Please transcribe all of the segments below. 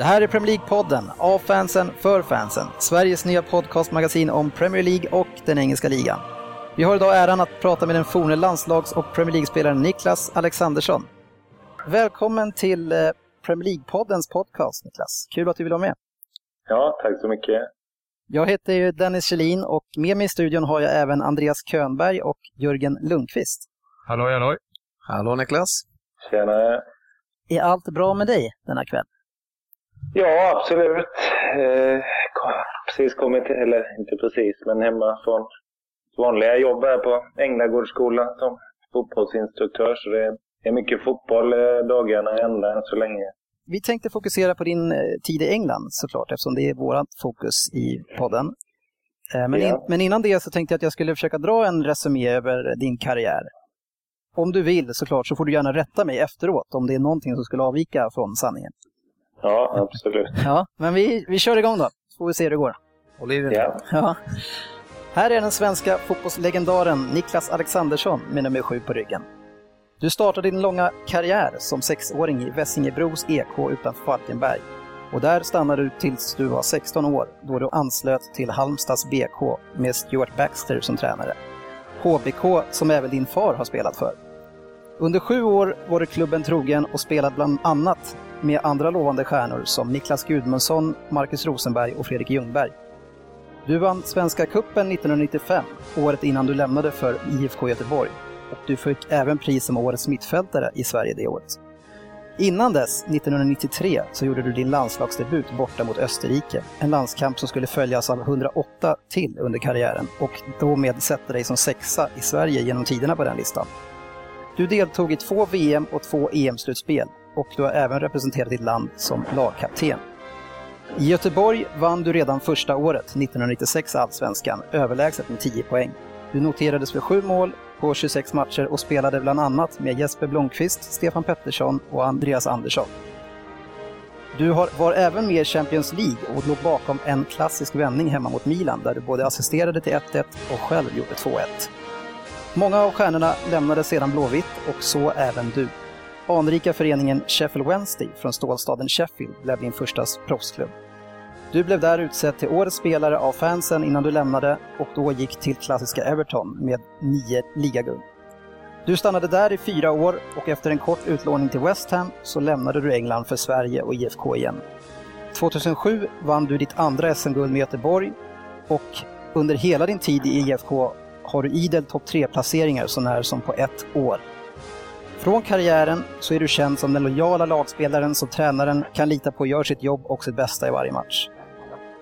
Det här är Premier League-podden, av fansen, för fansen. Sveriges nya podcastmagasin om Premier League och den engelska ligan. Vi har idag äran att prata med den forne landslags och Premier League-spelaren Niklas Alexandersson. Välkommen till eh, Premier League-poddens podcast, Niklas. Kul att du vill vara med. Ja, tack så mycket. Jag heter ju Dennis Kjellin och med mig i studion har jag även Andreas Könberg och Jörgen Lundqvist. Halloj, halloj. Hallå Niklas. Tjenare. Är allt bra med dig denna kväll? Ja, absolut. Eh, precis kommit, eller inte precis, men hemma från vanliga jobb här på Änglagårdsskolan som fotbollsinstruktör. Så det är mycket fotboll eh, dagarna ända än så länge. Vi tänkte fokusera på din eh, tid i England såklart, eftersom det är vårt fokus i podden. Eh, men, in, Ja. men innan det så tänkte jag att jag skulle försöka dra en resumé över din karriär. Om du vill såklart så får du gärna rätta mig efteråt om det är någonting som skulle avvika från sanningen. Ja, absolut. Ja, men vi, vi kör igång då, så får vi se hur det går. Håll i dig. Ja. Ja. Här är den svenska fotbollslegendaren Niklas Alexandersson med nummer sju på ryggen. Du startade din långa karriär som sexåring i Vessingebros EK utanför Falkenberg. Och där stannade du tills du var 16 år, då du anslöt till Halmstads BK med Stuart Baxter som tränare. HBK som även din far har spelat för. Under sju år var du klubben trogen och spelat bland annat med andra lovande stjärnor som Niklas Gudmundsson, Marcus Rosenberg och Fredrik Ljungberg. Du vann Svenska Cupen 1995, året innan du lämnade för IFK Göteborg. Och du fick även pris som Årets mittfältare i Sverige det året. Innan dess, 1993, så gjorde du din landslagsdebut borta mot Österrike. En landskamp som skulle följas av 108 till under karriären och då med sätta dig som sexa i Sverige genom tiderna på den listan. Du deltog i två VM och två EM-slutspel och du har även representerat ditt land som lagkapten. I Göteborg vann du redan första året, 1996, allsvenskan, överlägset med 10 poäng. Du noterades för 7 mål på 26 matcher och spelade bland annat med Jesper Blomqvist, Stefan Pettersson och Andreas Andersson. Du har, var även med i Champions League och låg bakom en klassisk vändning hemma mot Milan där du både assisterade till 1-1 och själv gjorde 2-1. Många av stjärnorna lämnade sedan Blåvitt och så även du. Anrika föreningen Sheffield Wednesday från stålstaden Sheffield blev din första proffsklubb. Du blev där utsedd till årets spelare av fansen innan du lämnade och då gick till klassiska Everton med nio ligaguld. Du stannade där i fyra år och efter en kort utlåning till West Ham så lämnade du England för Sverige och IFK igen. 2007 vann du ditt andra SM-guld med Göteborg och under hela din tid i IFK har du idel topp 3-placeringar så när som på ett år. Från karriären så är du känd som den lojala lagspelaren som tränaren kan lita på gör sitt jobb och sitt bästa i varje match.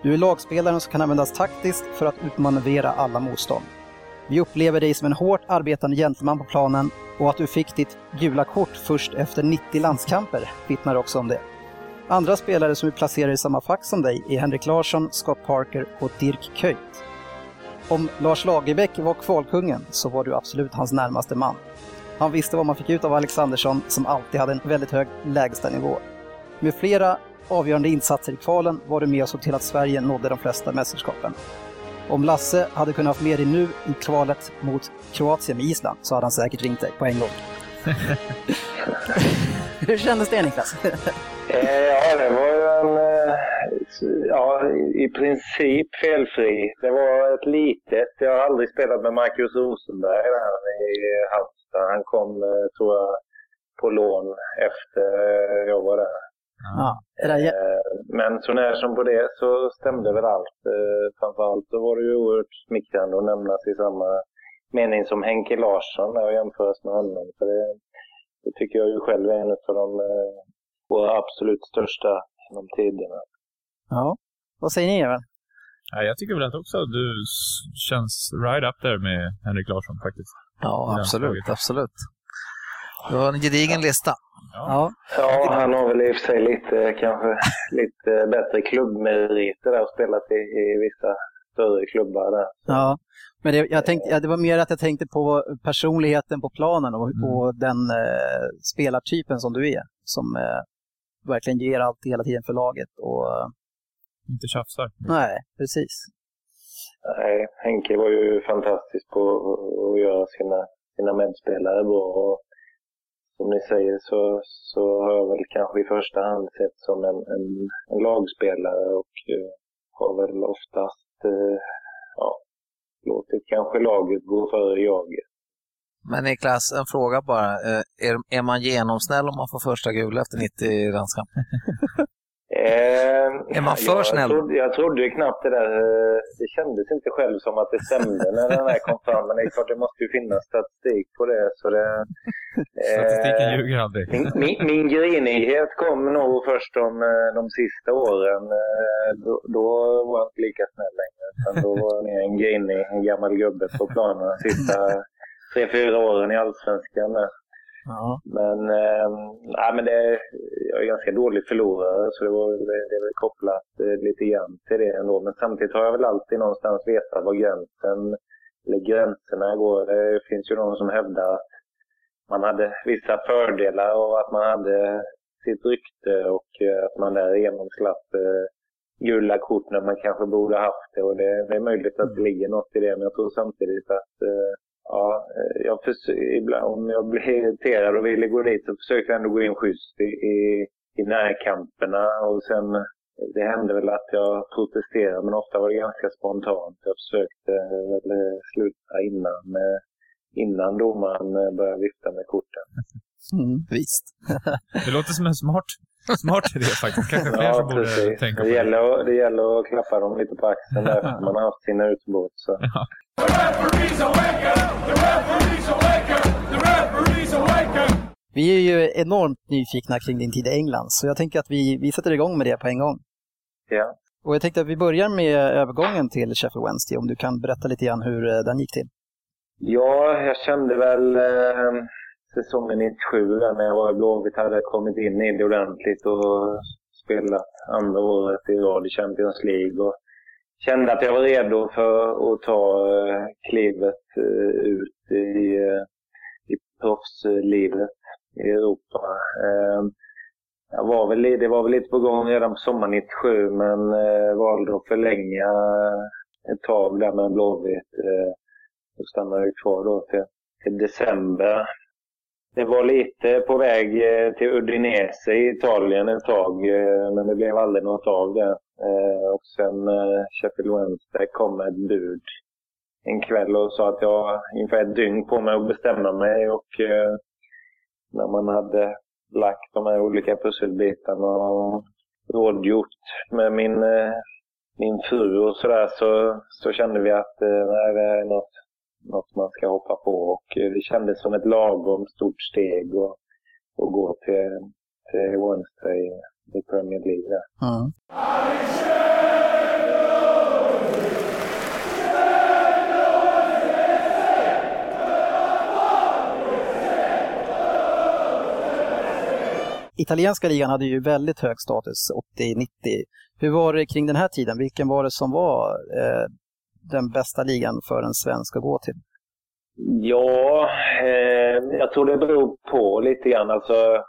Du är lagspelaren som kan användas taktiskt för att utmanövrera alla motstånd. Vi upplever dig som en hårt arbetande gentleman på planen och att du fick ditt gula kort först efter 90 landskamper vittnar också om det. Andra spelare som är placerade i samma fack som dig är Henrik Larsson, Scott Parker och Dirk Kuyt. Om Lars Lagerbäck var kvalkungen så var du absolut hans närmaste man. Han visste vad man fick ut av Alexandersson som alltid hade en väldigt hög lägstanivå. Med flera avgörande insatser i kvalen var du med och såg till att Sverige nådde de flesta mästerskapen. Om Lasse hade kunnat ha med dig nu i kvalet mot Kroatien med Island så hade han säkert ringt dig på en gång. Hur kändes det Niklas? Eh, ja, det var ju en, eh, ja, i princip felfri. Det var ett litet, jag har aldrig spelat med Marcus Rosenberg där i Halmstad. Han kom, eh, tror jag, på lån efter jag var där. Ja, det där, Eh, Men så när som på det så stämde väl allt. Eh, Framförallt så var det ju oerhört smickrande att nämnas i samma mening som Henke Larsson när jag jämförs med honom. För det, det tycker jag ju själv är en av de våra absolut största genom tiderna. ja. Vad säger ni? Ja, jag tycker väl att också du känns right up there med Henrik Larsson faktiskt. Ja, absolut. absolut. Det var en gedigen lista. Ja, Ja, han har väl i och för sig lite, kanske lite bättre klubbmeriter där och spelat i, i vissa större klubbar där. ja. Men det, jag tänkte, ja, det var mer att jag tänkte på personligheten på planen och, Mm. och den eh, spelartypen som du är. Som eh, verkligen ger allt hela tiden för laget. Och, eh, Inte tjafsar. nej, precis. Nej, Henke var ju fantastisk på att- göra sina, sina medspelare bra. Och som ni säger så, så har jag väl kanske i första hand sett som en, en, en lagspelare och eh, har väl oftast eh, ja, låtit kanske laget gå före jaget. Men Niklas, en fråga bara. Eh, är, är man genomsnäll om man får första gula efter 90 landskamp? Eh, Är man för jag snäll? Trodde, jag trodde ju knappt det där. eh, Det kändes inte själv som att det stämde när den här kom fram. Men det är klart, det måste ju finnas statistik på det. Så det Statistiken eh, ljuger aldrig. min, min, min grinighet kom nog först om eh, de sista åren. Eh, Då, då var jag inte lika snäll längre. Utan då var jag mer en grinig, en gammal gubbe på planen de sista tre, fyra åren i Allsvenskan. Ja. Men, eh, nej, men det, jag är ganska dålig förlorare så det, var, väl- det är väl kopplat eh, lite grann till det ändå. Men samtidigt har jag väl alltid någonstans vetat var gränsen, eller gränserna går. Det finns ju någon som hävdar att man hade vissa fördelar och att man hade sitt rykte och eh, att man därigenom slapp eh, gula kort när man kanske borde haft det. Och det, det är möjligt att det ligger något i det, men jag tror samtidigt att eh, Ja, eh, jag ibland, om jag blir irriterad och ville gå dit så försökte jag ändå gå in schysst i, i, i närkamperna. Och sen, det hände väl att jag protesterade, men ofta var det ganska spontant. Jag försökte väl eh, sluta innan, eh, innan domaren eh, började vifta med korten. Mm. Visst. Det låter som en smart, smart idé faktiskt. Kanske fler som borde precis. tänka på det, gäller, att- det gäller att klappa dem lite på axeln där, för man har haft sina utbrott. Så. Vi är ju enormt nyfikna kring din tid i England, så jag tänker att vi, vi sätter igång med det på en gång. Ja. Och jag tänkte att vi börjar med övergången till Sheffield Wednesday, om du kan berätta lite grann hur eh, den gick till. Ja, jag kände väl eh, säsongen 97 där när jag var i Blåvitt hade kommit in i det ordentligt och spelat andra året i rad i Champions League. Och kände att jag var redo för att ta eh, klivet eh, ut i, eh, i proffslivet i Europa. Ehm, jag var väl, det var väl lite på gång redan på sommaren 97 men valde att förlänga ett tag där med Blåvitt. Eh, och stannade jag kvar då till, till december. Det var lite på väg eh, till Udinese i Italien ett tag, eh, men det blev aldrig något av det. Eh, och sen Sheffield Wednesday kom med ett bud en kväll och sa att jag har ungefär ett dygn på mig att bestämma mig. Och när man hade lagt de här olika pusselbitarna och rådgjort med min, min fru och sådär så, så kände vi att nej, det här är något något man ska hoppa på. Och eh, det kändes som ett lagom stort steg att, att gå till, till Wednesday i Premier League. Mm. Italienska ligan hade ju väldigt hög status 80-90. Hur var det kring den här tiden? Vilken var det som var eh, den bästa ligan för en svensk att gå till? Ja, eh, jag tror det beror på lite grann. Alltså,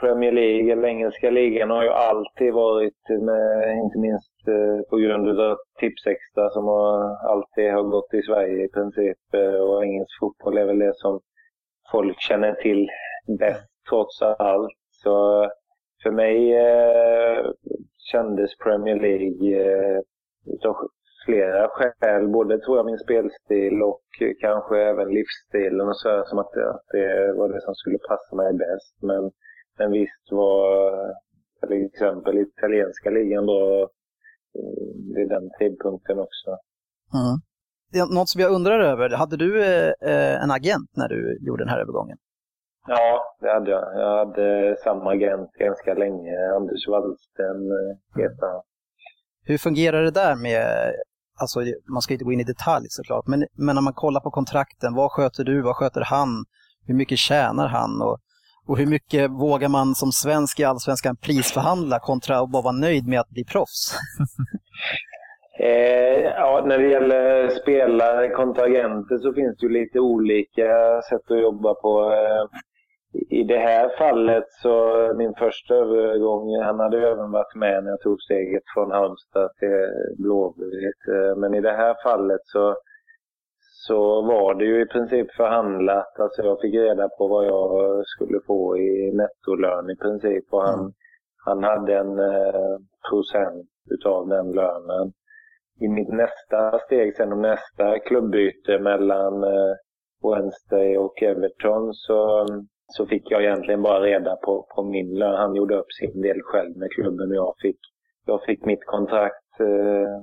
Premier League, eller engelska ligan, har ju alltid varit, med, inte minst eh, på grund av Tipsextra som har, alltid har gått i Sverige i princip. Eh, och engelsk fotboll är väl det som folk känner till bäst trots allt. Så för mig eh, kändes Premier League eh, utav flera skäl. Både tror jag min spelstil och kanske även livsstilen och så som att det, att det var det som skulle passa mig bäst. Men, men visst var till exempel italienska ligan bra vid den tidpunkten också. Mm. Något som jag undrar över, hade du eh, en agent när du gjorde den här övergången? Ja, det hade jag. Jag hade samma agent ganska länge. Anders Wallsten eh, heter han. Hur fungerar det där med, alltså man ska inte gå in i detalj såklart, men, men när man kollar på kontrakten, vad sköter du, vad sköter han, hur mycket tjänar han och, och hur mycket vågar man som svensk i Allsvenskan prisförhandla kontra att bara vara nöjd med att bli proffs? Eh, ja, när det gäller spelare kontra agenter så finns det ju lite olika sätt att jobba på. Eh, i det här fallet så, min första övergång, han hade även varit med när jag tog steget från Halmstad till Blåvitt. Men i det här fallet så, så var det ju i princip förhandlat. Alltså jag fick reda på vad jag skulle få i nettolön i princip. Och han, mm. han hade en eh, procent utav den lönen. I mitt nästa steg sen om nästa klubbyte mellan eh, Wednesday och Everton så, så fick jag egentligen bara reda på, på min lön. Han gjorde upp sin del själv med klubben och jag fick, jag fick mitt kontrakt eh,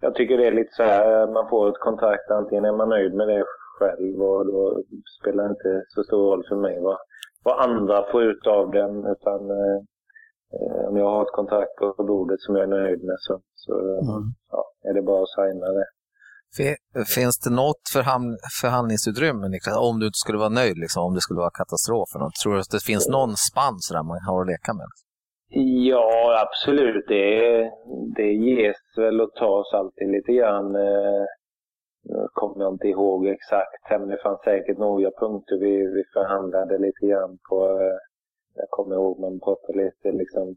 jag tycker det är lite så här, man får ett kontrakt, antingen är man nöjd med det själv och då spelar det inte så stor roll för mig vad, vad andra får ut av den. Utan eh, eh om jag har ett kontrakt på bordet som jag är nöjd med så, så mm. ja, är det bara att signa det. Finns det något förhandlingsutrymme, Niklas, om du inte skulle vara nöjd, liksom, om det skulle vara katastrof? Tror du att det finns någon spann man har att leka med? Ja, absolut. Det, det ges väl och tas alltid lite grann. Eh, nu kommer jag inte ihåg exakt, men det fanns säkert några punkter vi, vi förhandlade lite grann på. Eh, jag kommer ihåg man pratade lite liksom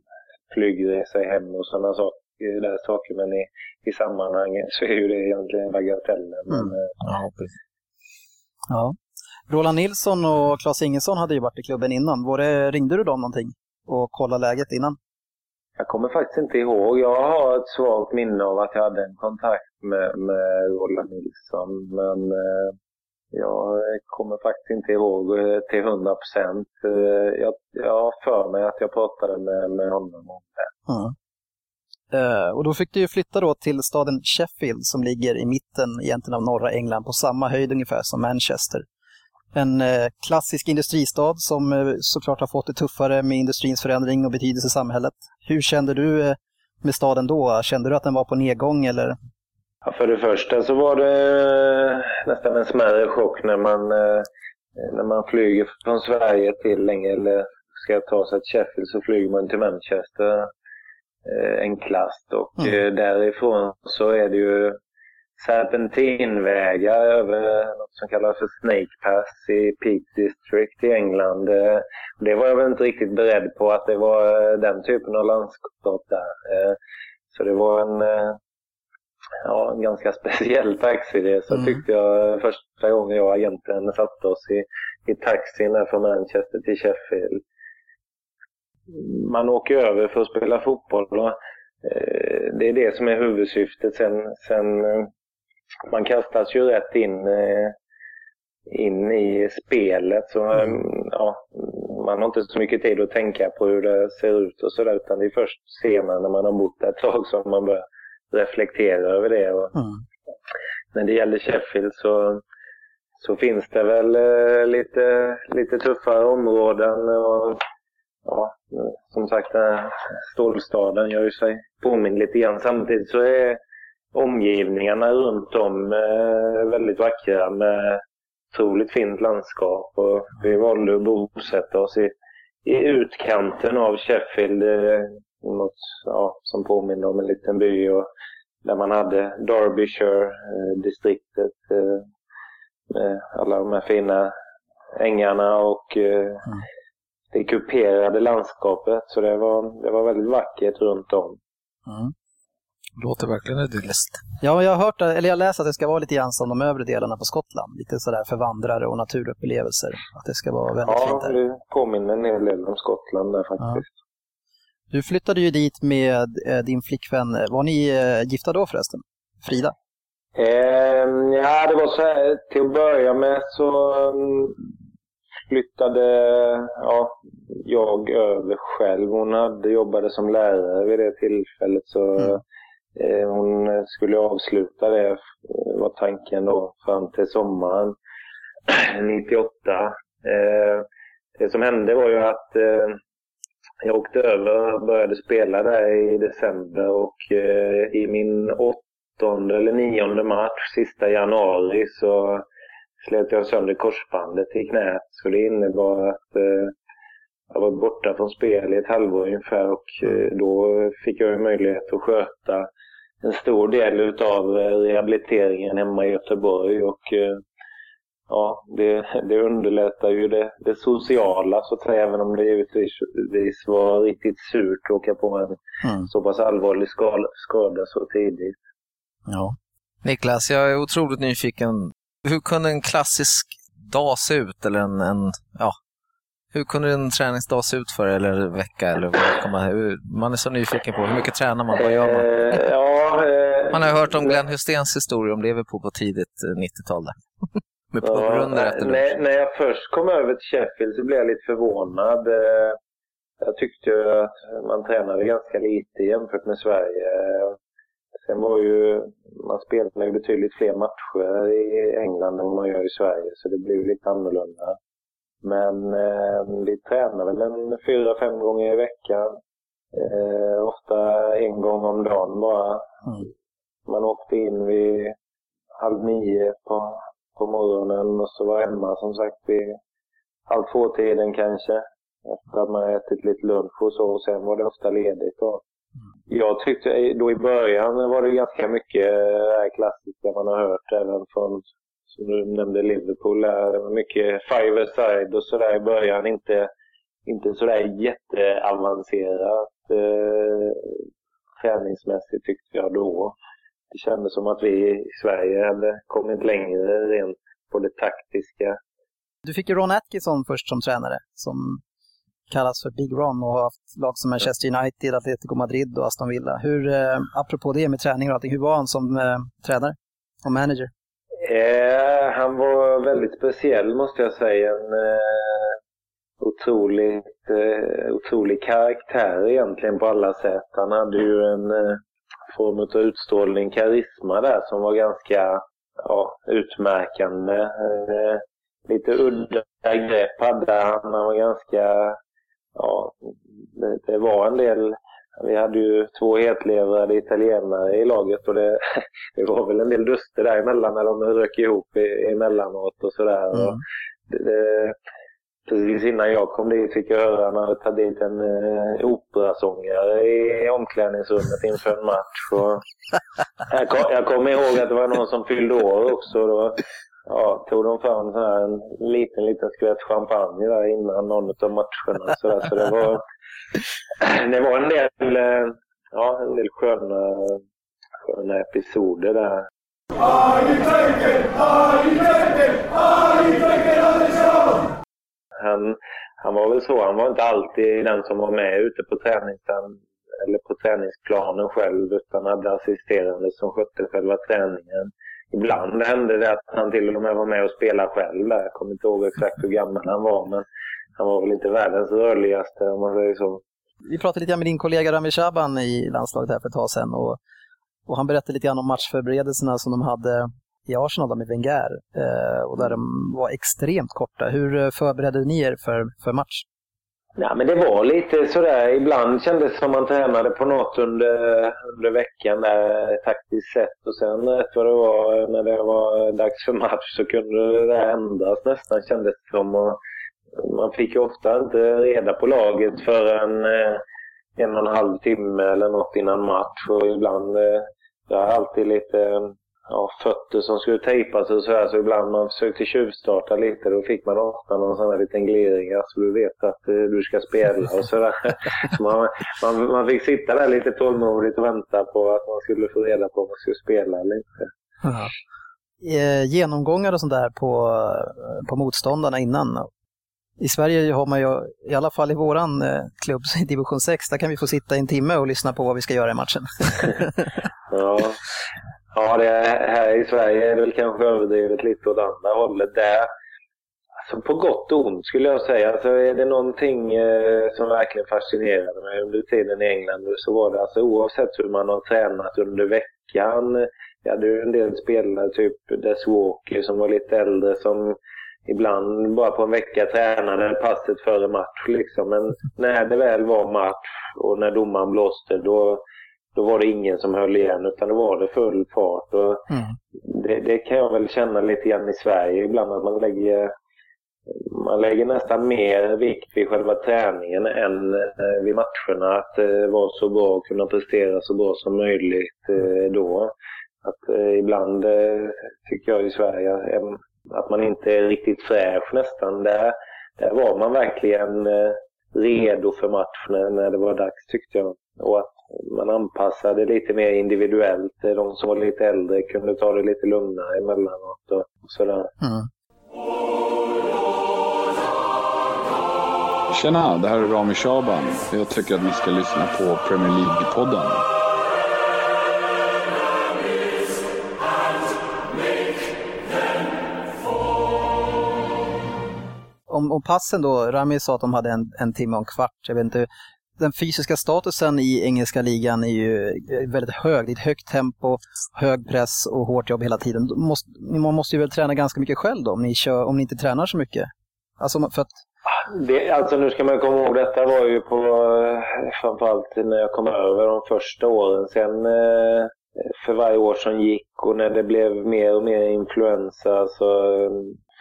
flygresa hem och sådana saker. Där saker. Men i, i sammanhanget så är ju det egentligen bagateller. Mm. Eh, ja, precis. Ja. Roland Nilsson och Claes Ingesson hade ju varit i klubben innan. Var det, ringde du dem någonting? och kolla läget innan? Jag kommer faktiskt inte ihåg. Jag har ett svagt minne av att jag hade en kontakt med, med Roland Nilsson. Men eh, jag kommer faktiskt inte ihåg eh, till hundra procent. Jag, jag har för mig att jag pratade med, med honom om det. Mm. Eh, och då fick du ju flytta då till staden Sheffield som ligger i mitten egentligen av norra England på samma höjd ungefär som Manchester en eh, klassisk industristad som eh, såklart har fått det tuffare med industrins förändring och betydelse i samhället. Hur kände du med staden då? Kände du att den var på nedgång eller? Ja, för det första så var det nästan en smärre chock när man, när man flyger från Sverige till England. eller ska ta sig till Sheffield så flyger man till Manchester enklast och mm. därifrån så är det ju serpentinvägar över något som kallas för Snake Pass i Peak District i England. Eh, det var jag väl inte riktigt beredd på att det var eh, den typen av landskap där. Eh, så det var en, ja, en ganska speciell taxiresa mm. tyckte jag första gången jag agenten satte oss i, i taxin från Manchester till Sheffield. Man åker över för att spela fotboll. Och, det är det som är huvudsyftet. Sen, sen man kastas ju rätt in, eh, in i spelet. Så, mm. Eh, ja, man har inte så mycket tid att tänka på hur det ser ut och sådär. Utan det är först senare när man har bott där ett tag som man börjar reflektera över det. Och mm. När det gäller Sheffield så, så finns det väl eh, lite, lite tuffare områden. Och, ja, som sagt, eh, stålstaden gör ju sig påminn lite grann. Samtidigt så är omgivningarna runt om eh, väldigt vackra med otroligt fint landskap. Och vi valde att bosätta oss i, i utkanten av Sheffield, eh, något ja, som påminner om en liten by. Och där man hade Derbyshire-distriktet med alla de här fina ängarna och mm det kuperade landskapet. Så det var, det var väldigt vackert runt om. Mm. Låter verkligen idylliskt. Ja, jag har hört, eller jag läst att det ska vara lite grann som de övre delarna på Skottland. Lite sådär för vandrare och naturupplevelser. Att det ska vara väldigt ja, fint där. Ja, det påminner en hel del om Skottland där faktiskt. Ja. Du flyttade ju dit med eh, din flickvän. Var ni eh, gifta då förresten? Frida? Eh, ja, det var så här. Till att börja med så mm, flyttade ja, jag över själv. Hon hade jobbade som lärare vid det tillfället. Så mm. Eh, hon skulle avsluta det, var tanken då, fram till sommaren 98. Eh, det som hände var ju att eh, jag åkte över och började spela där i december och i min åttonde eller nionde match, sista januari, så slet jag sönder korsbandet i knät. Så det innebar att jag var borta från spel i ett halvår ungefär och då fick jag möjlighet att sköta en stor del utav eh, rehabiliteringen hemma i Göteborg och eh, ja, det, det underlättar ju det, det, sociala så att säga, även om det givetvis var riktigt surt att åka på en mm. så pass allvarlig skada, skada så tidigt. Ja. Niklas, jag är otroligt nyfiken Hur kunde en klassisk dag se ut? Eller en, en ja, hur kunde en träningsdag se ut för er, eller vecka? Eller vad man, man är så nyfiken på hur mycket tränar man? Vad gör man? Eh, ja, eh, Man har hört om Glenn Husténs historia om Liverpool på tidigt eh, 90-tal. där. Med Ja, pubrunder efter lunch. när, när jag först kom över till Sheffield så blev jag lite förvånad. Eh, Jag tyckte att man tränade ganska lite jämfört med Sverige. Sen var ju, man spelade ju betydligt fler matcher i England än man gör i Sverige så det blev lite annorlunda. Men eh, vi tränar väl en fyra, fem gånger i veckan. Eh, ofta en gång om dagen bara. Mm. Man åkte in vid halv nio på, på morgonen och så var hemma som sagt vid halv två-tiden kanske. Efter att man ätit lite lunch och så. Och sen var det ofta ledigt. Och jag tyckte då i början var det ganska mycket eh, det här klassiska man har hört även från, som du nämnde, Liverpool. där. Mycket five side och sådär i början. Inte, inte sådär jätteavancerat eh, träningsmässigt tyckte jag då. Det kändes som att vi i Sverige hade kommit längre rent på det taktiska. Du fick ju Ron Atkinson först som tränare, som kallas för Big Ron och har haft lag som Manchester United, Atletico Madrid och Aston Villa. Hur, eh, apropå det med träning och allting, hur var han som eh, tränare och manager? Eh, han var väldigt speciell måste jag säga. En eh, otroligt, eh, otrolig karaktär egentligen på alla sätt. Han hade ju en eh, form av utstrålning, karisma där som var ganska ja, utmärkande. Eh, lite udda grepp hade han. Han var ganska, ja, det, det var en del vi hade ju två hetlevrade italienare i laget och det, det var väl en del duster däremellan när de rök ihop i- emellanåt och sådär. Mm. Och Det, det, precis innan jag kom dit fick jag höra att han hade tagit dit en eh, operasångare i omklädningsrummet inför en match. Och jag, kom, jag kommer ihåg att det var någon som fyllde år också. Då, ja, tog de fram så här en liten, liten skvätt champagne där innan någon av matcherna. Så, där, så det var det var en del, eh, ja, en del sköna, sköna episoder där. Han, han var väl så, han var inte alltid den som var med ute på träningen eller på träningsplanen själv utan hade assisterande som skötte själva träningen. Ibland hände det att han till och med var med och spelade själv där. Jag kommer inte ihåg exakt hur gammal han var men han var väl inte världens rörligaste om man säger så. Vi pratade lite grann med din kollega Rami Shaban i landslaget här för ett tag sedan och, och han berättade lite grann om matchförberedelserna som de hade i Arsenal med Wenger eh, och där de var extremt korta. Hur eh, förberedde ni er för, för match? Ja, men det var lite sådär. Ibland kändes det som man tränade på något under, under veckan där, taktiskt sett. Och sen eh, rätt vad det var, eh, när det var dags för match så kunde det ändras nästan kändes det som. Och man fick ju ofta inte reda på laget förrän eh, en och en halv timme eller något innan match. Och ibland, det jag har alltid lite ja, fötter som skulle tejpas och sådär. Så ibland man försökte tjuvstarta lite. Då fick man ofta någon sån här liten gliring. Alltså du vet att eh, du ska spela och sådär. Så man, man, man fick sitta där lite tålmodigt och vänta på att man skulle få reda på om man skulle spela eller inte. Eh, genomgångar och sånt där på, eh, på motståndarna innan. I Sverige har man ju, i alla fall i våran eh, klubb i division 6, där kan vi få sitta en timme och lyssna på vad vi ska göra i matchen. Ja, ja det här i Sverige är det väl kanske överdrivet lite åt andra hållet. Där, alltså på gott och ont skulle jag säga. Alltså är det någonting eh, som verkligen fascinerade mig under tiden i England så var det alltså oavsett hur man har tränat under veckan. Jag hade ju en del spelare, typ Des Walker som var lite äldre som ibland bara på en vecka tränade passet före match liksom. Men när det väl var match och när domaren blåste då då var det ingen som höll igen utan då var det full fart. Och Mm. det, det kan jag väl känna lite grann i Sverige ibland att man lägger, man lägger nästan mer vikt vid själva träningen än eh, vid matcherna. Att eh, vara så bra och kunna prestera så bra som möjligt eh, då. Att ibland tycker jag i Sverige att man inte är riktigt fräsch nästan. Där, där var man verkligen redo för matchen när det var dags tyckte jag. Och att man anpassade lite mer individuellt. De som var lite äldre kunde ta det lite lugnare emellanåt och sådär. Mm. Tjena, det här är Rami Shaban. Jag tycker att ni ska lyssna på Premier League-podden. Om, om passen då, Rami sa att de hade en, en timme och en kvart. Jag vet inte, den fysiska statusen i engelska ligan är ju eh, väldigt hög. Det är ett högt tempo, hög press och hårt jobb hela tiden. man måste ju väl träna ganska mycket själv då, om ni, kör, om ni inte tränar så mycket? Alltså för att det, alltså nu ska man komma ihåg, detta var ju på eh, framförallt när jag kom över de första åren. Sen eh, för varje år som gick och när det blev mer och mer influensa så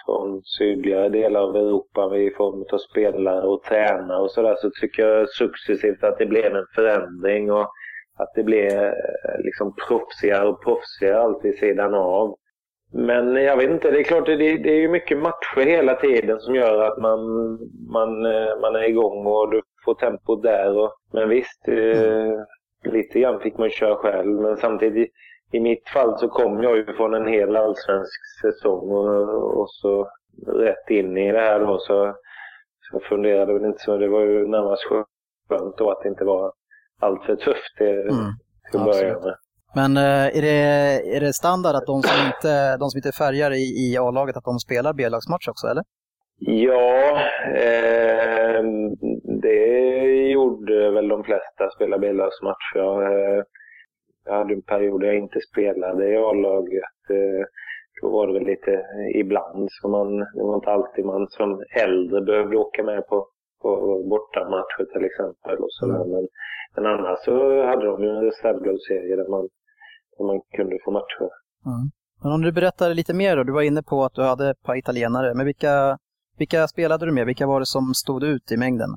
från sydligare delar av Europa i form av spelare och tränare och sådär så tycker jag successivt att det blev en förändring och att det blev eh, liksom proffsigare och proffsigare allt vid sidan av. Men jag vet inte, det är klart det, det är ju mycket matcher hela tiden som gör att man, man, eh, man är igång och du får tempo där. Och, men visst, eh, lite grann fick man köra själv. Men samtidigt, i mitt fall så kom jag ju från en hel allsvensk säsong och, och så rätt in i det här då. Så, så jag funderade väl inte så. Det var ju närmast skönt då att det inte var allt för tufft det, mm, till att börja med. Men eh, är det, är det standard att de som inte, de som inte färgar i, i A-laget att de spelar B-lagsmatch också, eller? Ja, eh, det gjorde väl de flesta, spela B-lagsmatch. Jag, eh, jag hade en period där jag inte spelade i A-laget. Eh, då var det väl lite ibland, så man, det var inte alltid man som äldre behövde åka med på, på bortamatcher till exempel. Och så mm. men, men annars så hade de ju en reservlagsserie där man om man kunde få matcher. Mm. Men om du berättar lite mer då, du var inne på att du hade ett par italienare, men vilka, vilka spelade du med? Vilka var det som stod ut i mängden?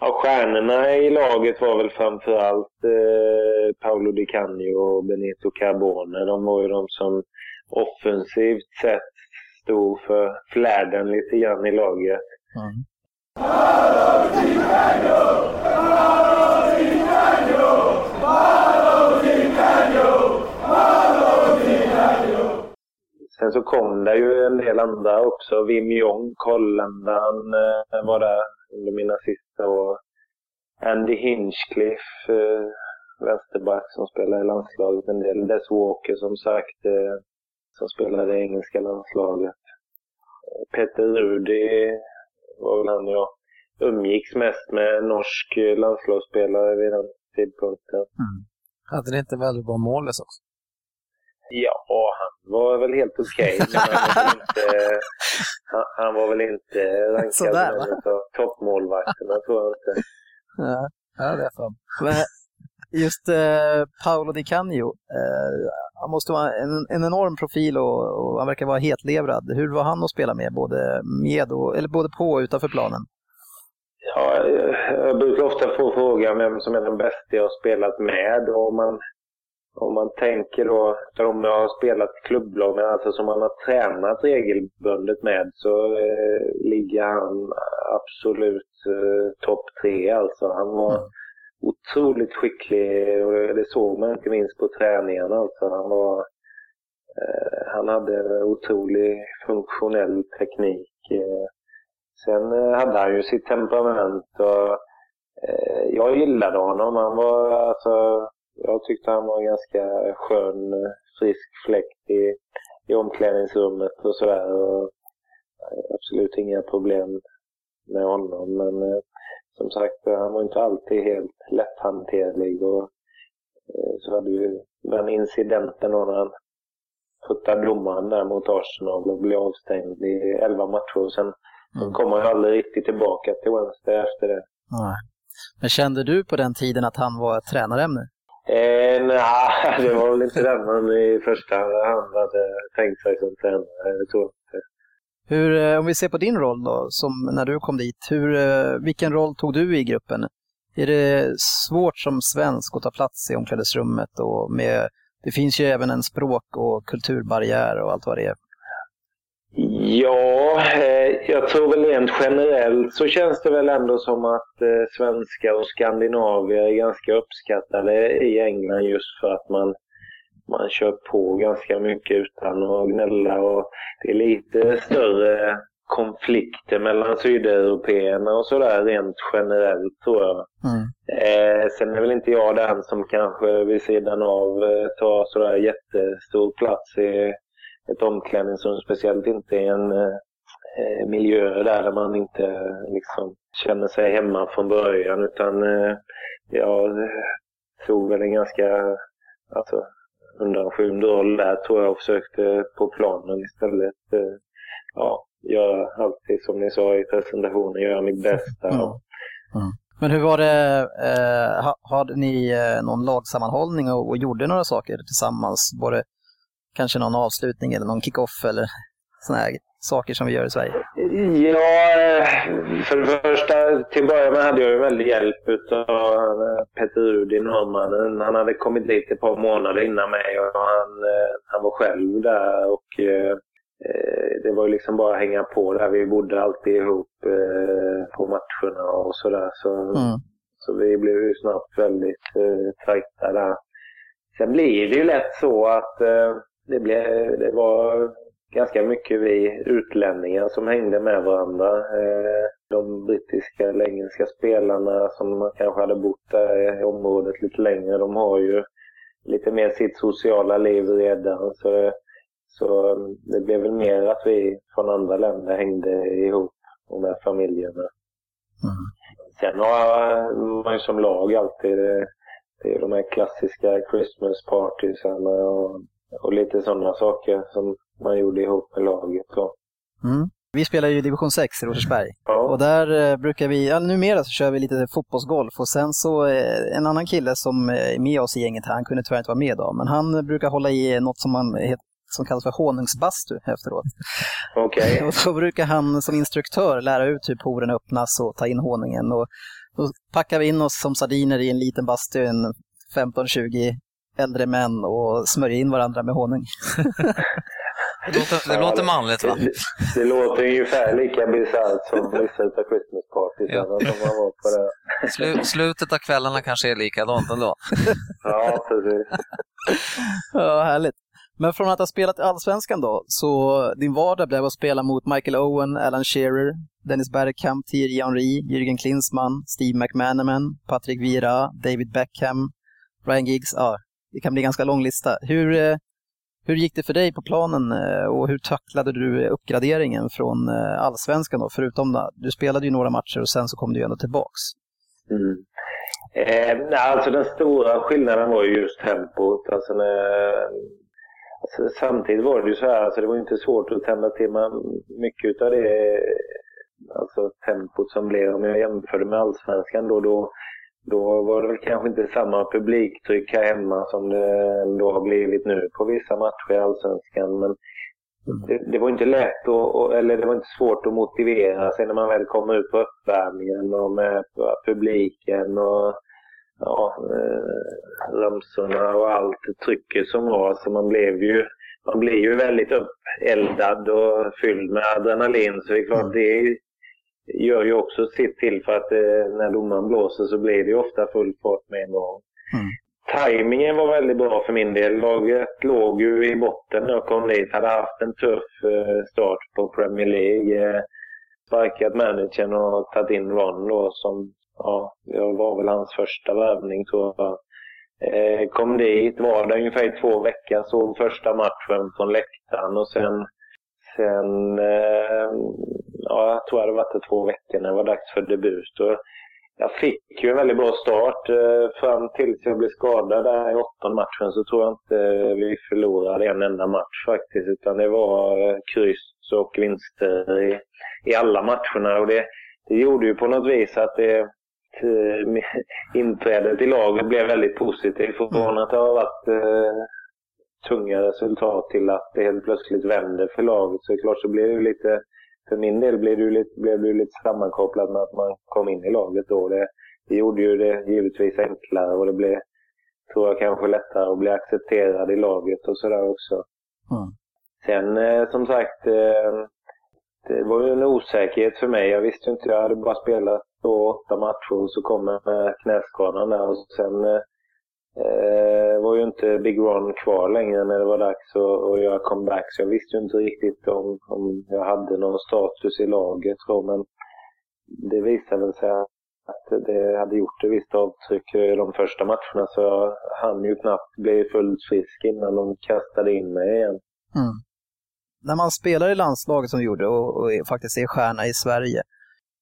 Ja, stjärnorna i laget var väl framförallt eh, Paolo Di Canio och Benito Carbone. De var ju de som offensivt sett stod för flärden lite grann i laget. Mm. Sen så kom det ju en del andra också. Wim Jong, holländaren, eh, var där under mina sista och Andy Hinchcliffe, eh, vänsterback som spelar i landslaget en del. Des Walker som sagt, eh, som spelar i engelska landslaget. Peter Rudi var väl han jag umgicks mest med norsk landslagsspelare vid den tidpunkten. Mm. Hade det inte väldigt bra målis också? Ja, han var väl helt okej. Okay, han, han, han, var väl inte rankad Sådär, av toppmålvakterna, tror jag inte. Ja, ja det är fan. Men just eh, Paolo Di Canio, eh, han måste vara en, en enorm profil och, och, han verkar vara hetlevrad. Hur var han att spela med, både, med och, eller både på och utanför planen? Ja, jag brukar ofta få frågan vem som är den bästa jag har spelat med. Och man om man tänker då, de jag har spelat klubblag med, alltså som man har tränat regelbundet med, så eh, ligger han absolut eh, topp tre. Alltså han var mm. otroligt skicklig och det såg man inte minst på träningarna. Alltså han var eh, han hade otrolig funktionell teknik. Eh. Sen eh, hade han ju sitt temperament och eh, jag gillade honom. Han var alltså jag tyckte han var en ganska skön, frisk fläkt i, i omklädningsrummet och sådär. Absolut inga problem med honom. Men eh, som sagt, han var inte alltid helt lätthanterlig. Och, eh, så hade vi den incidenten då när han puttade domaren där mot Arsenal och blev avstängd i elva matcher. Och sen mm. kom han ju aldrig riktigt tillbaka till Wednesday efter det. Nej. Men kände du på den tiden att han var ett tränarämne? Eh, nej, det var väl inte den man i första hand hade tänkt sig som tränare. Det tror jag inte. Hur, eh, om vi ser på din roll då, som när du kom dit. Hur, eh, vilken roll tog du i gruppen? Är det svårt som svensk att ta plats i omklädningsrummet? Och med, det finns ju även en språk och kulturbarriär och allt vad det är. Ja, eh, jag tror väl rent generellt så känns det väl ändå som att eh, svenskar och skandinavier är ganska uppskattade i England just för att man, man kör på ganska mycket utan att gnälla och det är lite större konflikter mellan sydeuropeerna och sådär rent generellt tror jag. Mm. Eh, sen är väl inte jag den som kanske vid sidan av eh, tar sådär jättestor plats i ett omklädningsrum, speciellt inte i en eh, eh miljö där man inte eh, liksom känner sig hemma från början utan eh, jag eh, tog väl en ganska alltså, undanskymd roll där tror jag och försökte på planen istället eh, ja, göra alltid som ni sa i presentationen, göra mitt bästa. Mm. Mm. Men hur var det, eh, hade ni någon lagsammanhållning och, och, gjorde några saker tillsammans? Var det kanske någon avslutning eller någon kick-off eller sådana här saker som vi gör i Sverige? Ja, eh, för det första, till att börja med hade jag ju väldigt hjälp av eh, Peter Rudi, norrmannen. Han hade kommit dit ett par månader innan mig och han, eh, han var själv där och det var ju liksom bara att hänga på där. Vi bodde alltid ihop på matcherna och sådär. Så, mm. så vi blev ju snabbt väldigt tajta där. Sen blir det ju lätt så att det, blev, det var ganska mycket vi utlänningar som hängde med varandra. Eh, de brittiska eller engelska spelarna som kanske hade bott där i området lite längre, de har ju lite mer sitt sociala liv redan. Så, så det blev väl mer att vi från andra länder hängde ihop och med familjerna. Mm. Sen har man ju som lag alltid det, det är de här klassiska Christmas partiesarna och och lite sådana saker som man gjorde ihop med laget. Så. Mm. Vi spelar ju division 6 i Rosersberg ja. och där eh, brukar vi, ja, numera så kör vi lite fotbollsgolf och sen så eh, en annan kille som är med oss i gänget här, han kunde tyvärr inte vara med idag, men han brukar hålla i något som, man, som kallas för honungsbastu efteråt. Okej. Okay. och då brukar han som instruktör lära ut hur poren öppnas och ta in honungen. Och då packar vi in oss som sardiner i en liten bastu, en 15-20 äldre män och smörja in varandra med honung. det, låter, det låter manligt va? Det, det låter ungefär lika bisarrt som vissa av Christmas parties ja. som man var på det. Slu, slutet av kvällarna kanske är likadant ändå. ja, precis. ja, härligt. Men från att ha spelat i Allsvenskan då, så din vardag blev att spela mot Michael Owen, Alan Shearer, Dennis Bergkamp, Thierry Henry, Jürgen Klinsmann, Steve McManaman, Patrick Vieira, David Beckham, Ryan Giggs. Ja, det kan bli en ganska lång lista. Hur, eh, hur gick det för dig på planen eh, och hur tacklade du uppgraderingen från eh, allsvenskan då? Förutom att du spelade ju några matcher och sen så kom du ju ändå tillbaks. Mm. Eh, alltså den stora skillnaden var ju just tempot. Alltså när, alltså samtidigt var det ju så här, alltså det var inte svårt att tända till man mycket av det alltså tempot som blev, om jag jämförde med allsvenskan då, då då var det väl kanske inte samma publiktryck här hemma som det ändå har blivit nu på vissa matcher i Allsvenskan. Men mm. det, det, var inte lätt och, eller det var inte svårt att motivera sig när man väl kommer ut på uppvärmningen och med publiken och ja, eh, ramsorna och allt trycket som var. Så man blev ju man blir ju väldigt uppeldad och fylld med adrenalin. Så det är klart, mm. det gör ju också sitt till för att eh, när domaren blåser så blir det ju ofta full fart med en gång. Mm. Timingen var väldigt bra för min del. Laget låg ju i botten när jag kom dit. Hade haft en tuff eh, start på Premier League. Eh, sparkat managern och tagit in Ron då som, ja, det var väl hans första värvning tror jag. Eh, kom dit, var där ungefär i två veckor, såg första matchen från läktaren och sen Sen, eh, ja, jag tror det hade varit två veckor när det var dags för debut. Och jag fick ju en väldigt bra start. Eh, fram tills jag blev skadad där i åttonde matchen så tror jag inte vi förlorade en enda match faktiskt. Utan det var eh, kryss och vinster i, i alla matcherna. Och det, det gjorde ju på något vis att det, inträdet i laget blev väldigt positivt. Från att det har varit tunga resultat till att det helt plötsligt vänder för laget. Så klart så blir det lite, för min del blev det lite, blev det lite sammankopplat med att man kom in i laget då. Det, det gjorde ju det givetvis enklare och det blev, tror jag, kanske lättare att bli accepterad i laget och sådär också. Mm. sen eh, som sagt, eh, det var ju en osäkerhet för mig. Jag visste ju inte, jag hade bara spelat då åtta matcher och så kommer knäskadan där och sen eh, Eh, var ju inte Big Ron kvar längre när det var dags att, att göra comeback. Så jag visste ju inte riktigt om, om jag hade någon status i laget. då. men det visade väl sig att det hade gjort ett visst avtryck i de första matcherna. Så jag hann ju knappt bli fullt frisk innan de kastade in mig igen. Mm. När man spelar i landslaget som du gjorde och, och faktiskt är stjärna i Sverige,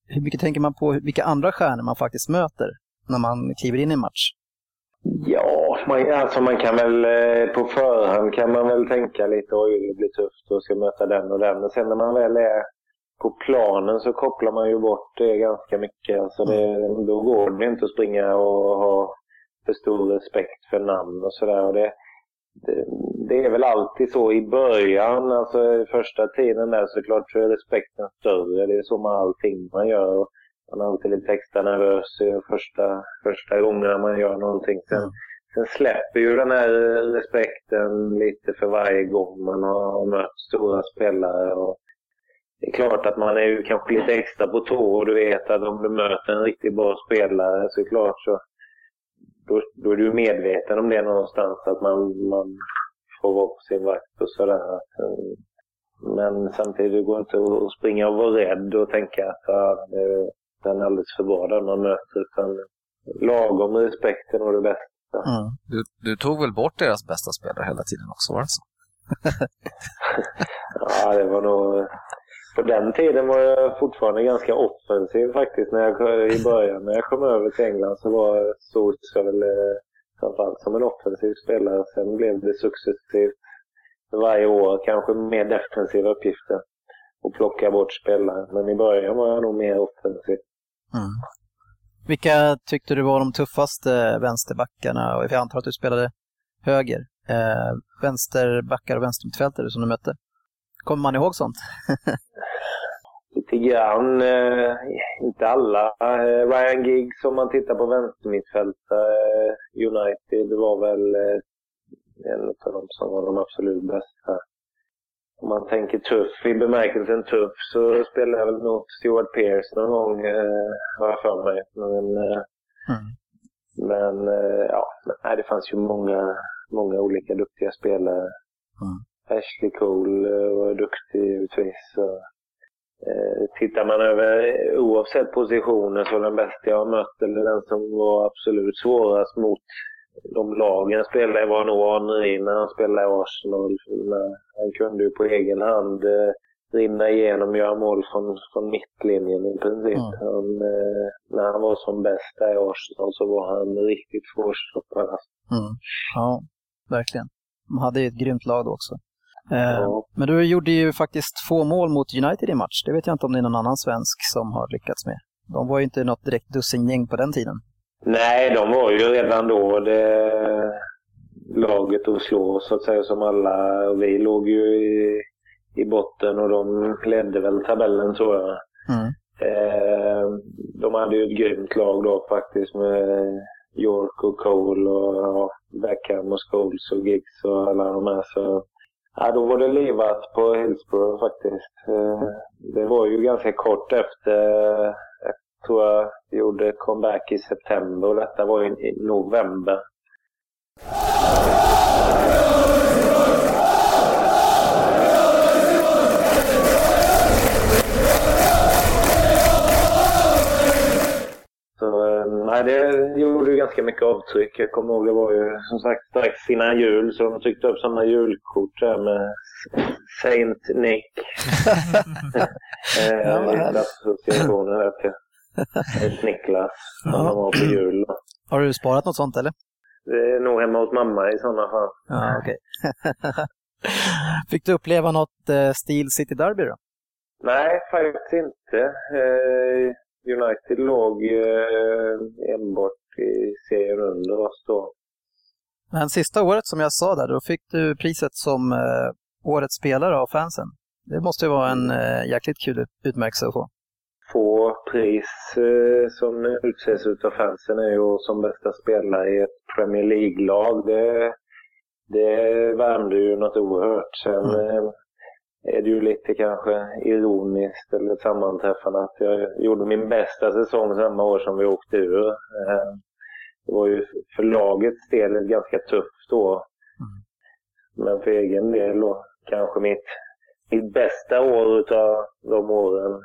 hur mycket tänker man på vilka andra stjärnor man faktiskt möter när man kliver in i en match? Ja, man, alltså man kan väl eh, på förhand kan man väl tänka lite oj det blir tufft och ska möta den och den. Men sen när man väl är på planen så kopplar man ju bort det ganska mycket. Alltså det, då går det inte att springa och ha för stor respekt för namn och sådär. Det, det, det, är väl alltid så i början, alltså i första tiden där såklart så är respekten större. Det är så med allting man gör. Man är alltid lite extra nervös första, första gångerna man gör någonting. Sen, mm. sen släpper ju den här respekten lite för varje gång man har mött stora spelare. Och det är klart att man är ju kanske lite extra på tå och du vet att om du möter en riktigt bra spelare så är klart så då, då är du medveten om det någonstans att man, man får vara på sin vakt och sådär. Men samtidigt går det inte att springa och vara rädd och tänka att ja, den alldeles för bra den man möter. Utan lagom respekt är nog det bästa. Mm. Du, du, tog väl bort deras bästa spelare hela tiden också, var det så? ja, det var nog... På den tiden var jag fortfarande ganska offensiv faktiskt. När jag, I början när jag kom över till England så var sågs jag väl eh, framförallt som en offensiv spelare. Sen blev det successivt varje år kanske mer defensiva uppgifter och plocka bort spelare. Men i början var jag nog mer offensiv. Mm. Vilka tyckte du var de tuffaste vänsterbackarna? Och jag antar att du spelade höger. Eh, vänsterbackar och vänstermittfältare som du mötte. Kommer man ihåg sånt? Lite grann. Eh, inte alla. Eh, Ryan Giggs om man tittar på vänstermittfältare eh, United var väl eh, en av de som var de absolut bästa om man tänker tuff i bemärkelsen tuff så spelade jag väl mot Stuart Pearce någon gång, eh, har jag för mig. Men, eh, mm. men eh, ja, nej, det fanns ju många, många olika duktiga spelare. Mm. Ashley Cole eh, var duktig givetvis. Eh, tittar man över, oavsett positioner, så den bästa jag har mött eller den som var absolut svårast mot de lagen spelade var nog Henri när han spelade i Arsenal. Han kunde ju på egen hand eh, rinna igenom och göra mål från, från mittlinjen i princip. Mm. Han, eh, när han var som bäst där i Arsenal så var han riktigt svårstoppad. Mm. Ja, verkligen. De hade ju ett grymt lag då också. Eh, ja. Men du gjorde ju faktiskt två mål mot United i match. Det vet jag inte om det är någon annan svensk som har lyckats med. De var ju inte något direkt dussingäng på den tiden. Nej, de var ju redan då det laget att slå så att säga som alla. Vi låg ju i, i botten och de ledde väl tabellen tror jag. Mm. Eh, de hade ju ett grymt lag då faktiskt med York och Cole och ja, Beckham och Scholes och Giggs och alla de här. Så, ja, då var det livat på Hillsborough faktiskt. Eh, det var ju ganska kort efter tror jag gjorde comeback i september och detta var i november. Så, eh, nej, det gjorde ju ganska mycket avtryck. Jag kommer ihåg, det var ju som sagt strax innan jul så de tryckte upp sådana julkort där med Saint Nick. eh, ja, till. Niklas, som ja. var på jul. Har du sparat något sånt eller? Det är nog hemma hos mamma i sådana fall. Ja, okay. Fick du uppleva något eh, Steel City Derby då? Nej, faktiskt inte. Eh, United låg eh, enbart i serien under oss då. Men sista året som jag sa där, då fick du priset som eh, årets spelare av fansen. Det måste ju vara en eh, jäkligt kul utmärkelse att få få pris eh, som utses av fansen är ju som bästa spelare i ett Premier League-lag. Det, det värmde ju något oerhört. Sen mm. eh, är det ju lite kanske ironiskt eller sammanträffande att jag gjorde min bästa säsong samma år som vi åkte ur. Eh, det var ju för lagets del ganska tufft år. Men för egen del då, kanske mitt, mitt bästa år utav de åren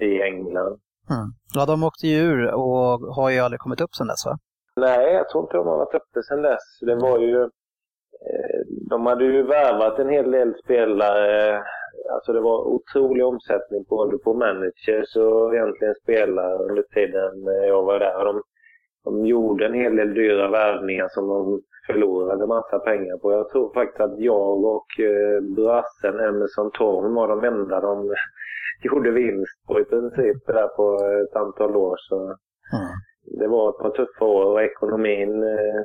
i England. Mm. Ja, de åkte ju ur och har ju aldrig kommit upp sedan dess va? Nej, jag tror inte de har varit uppe sedan dess. Det var ju... Eh, de hade ju värvat en hel del spelare. Alltså det var otrolig omsättning både på managers och egentligen spelare under tiden jag var där. De, de gjorde en hel del dyra värvningar som de förlorade massa pengar på. Jag tror faktiskt att jag och eh, brassen Emerson Torn var de enda de gjorde vinst på i princip där på ett antal år. Så mm. Det var ett par tuffa år och ekonomin eh,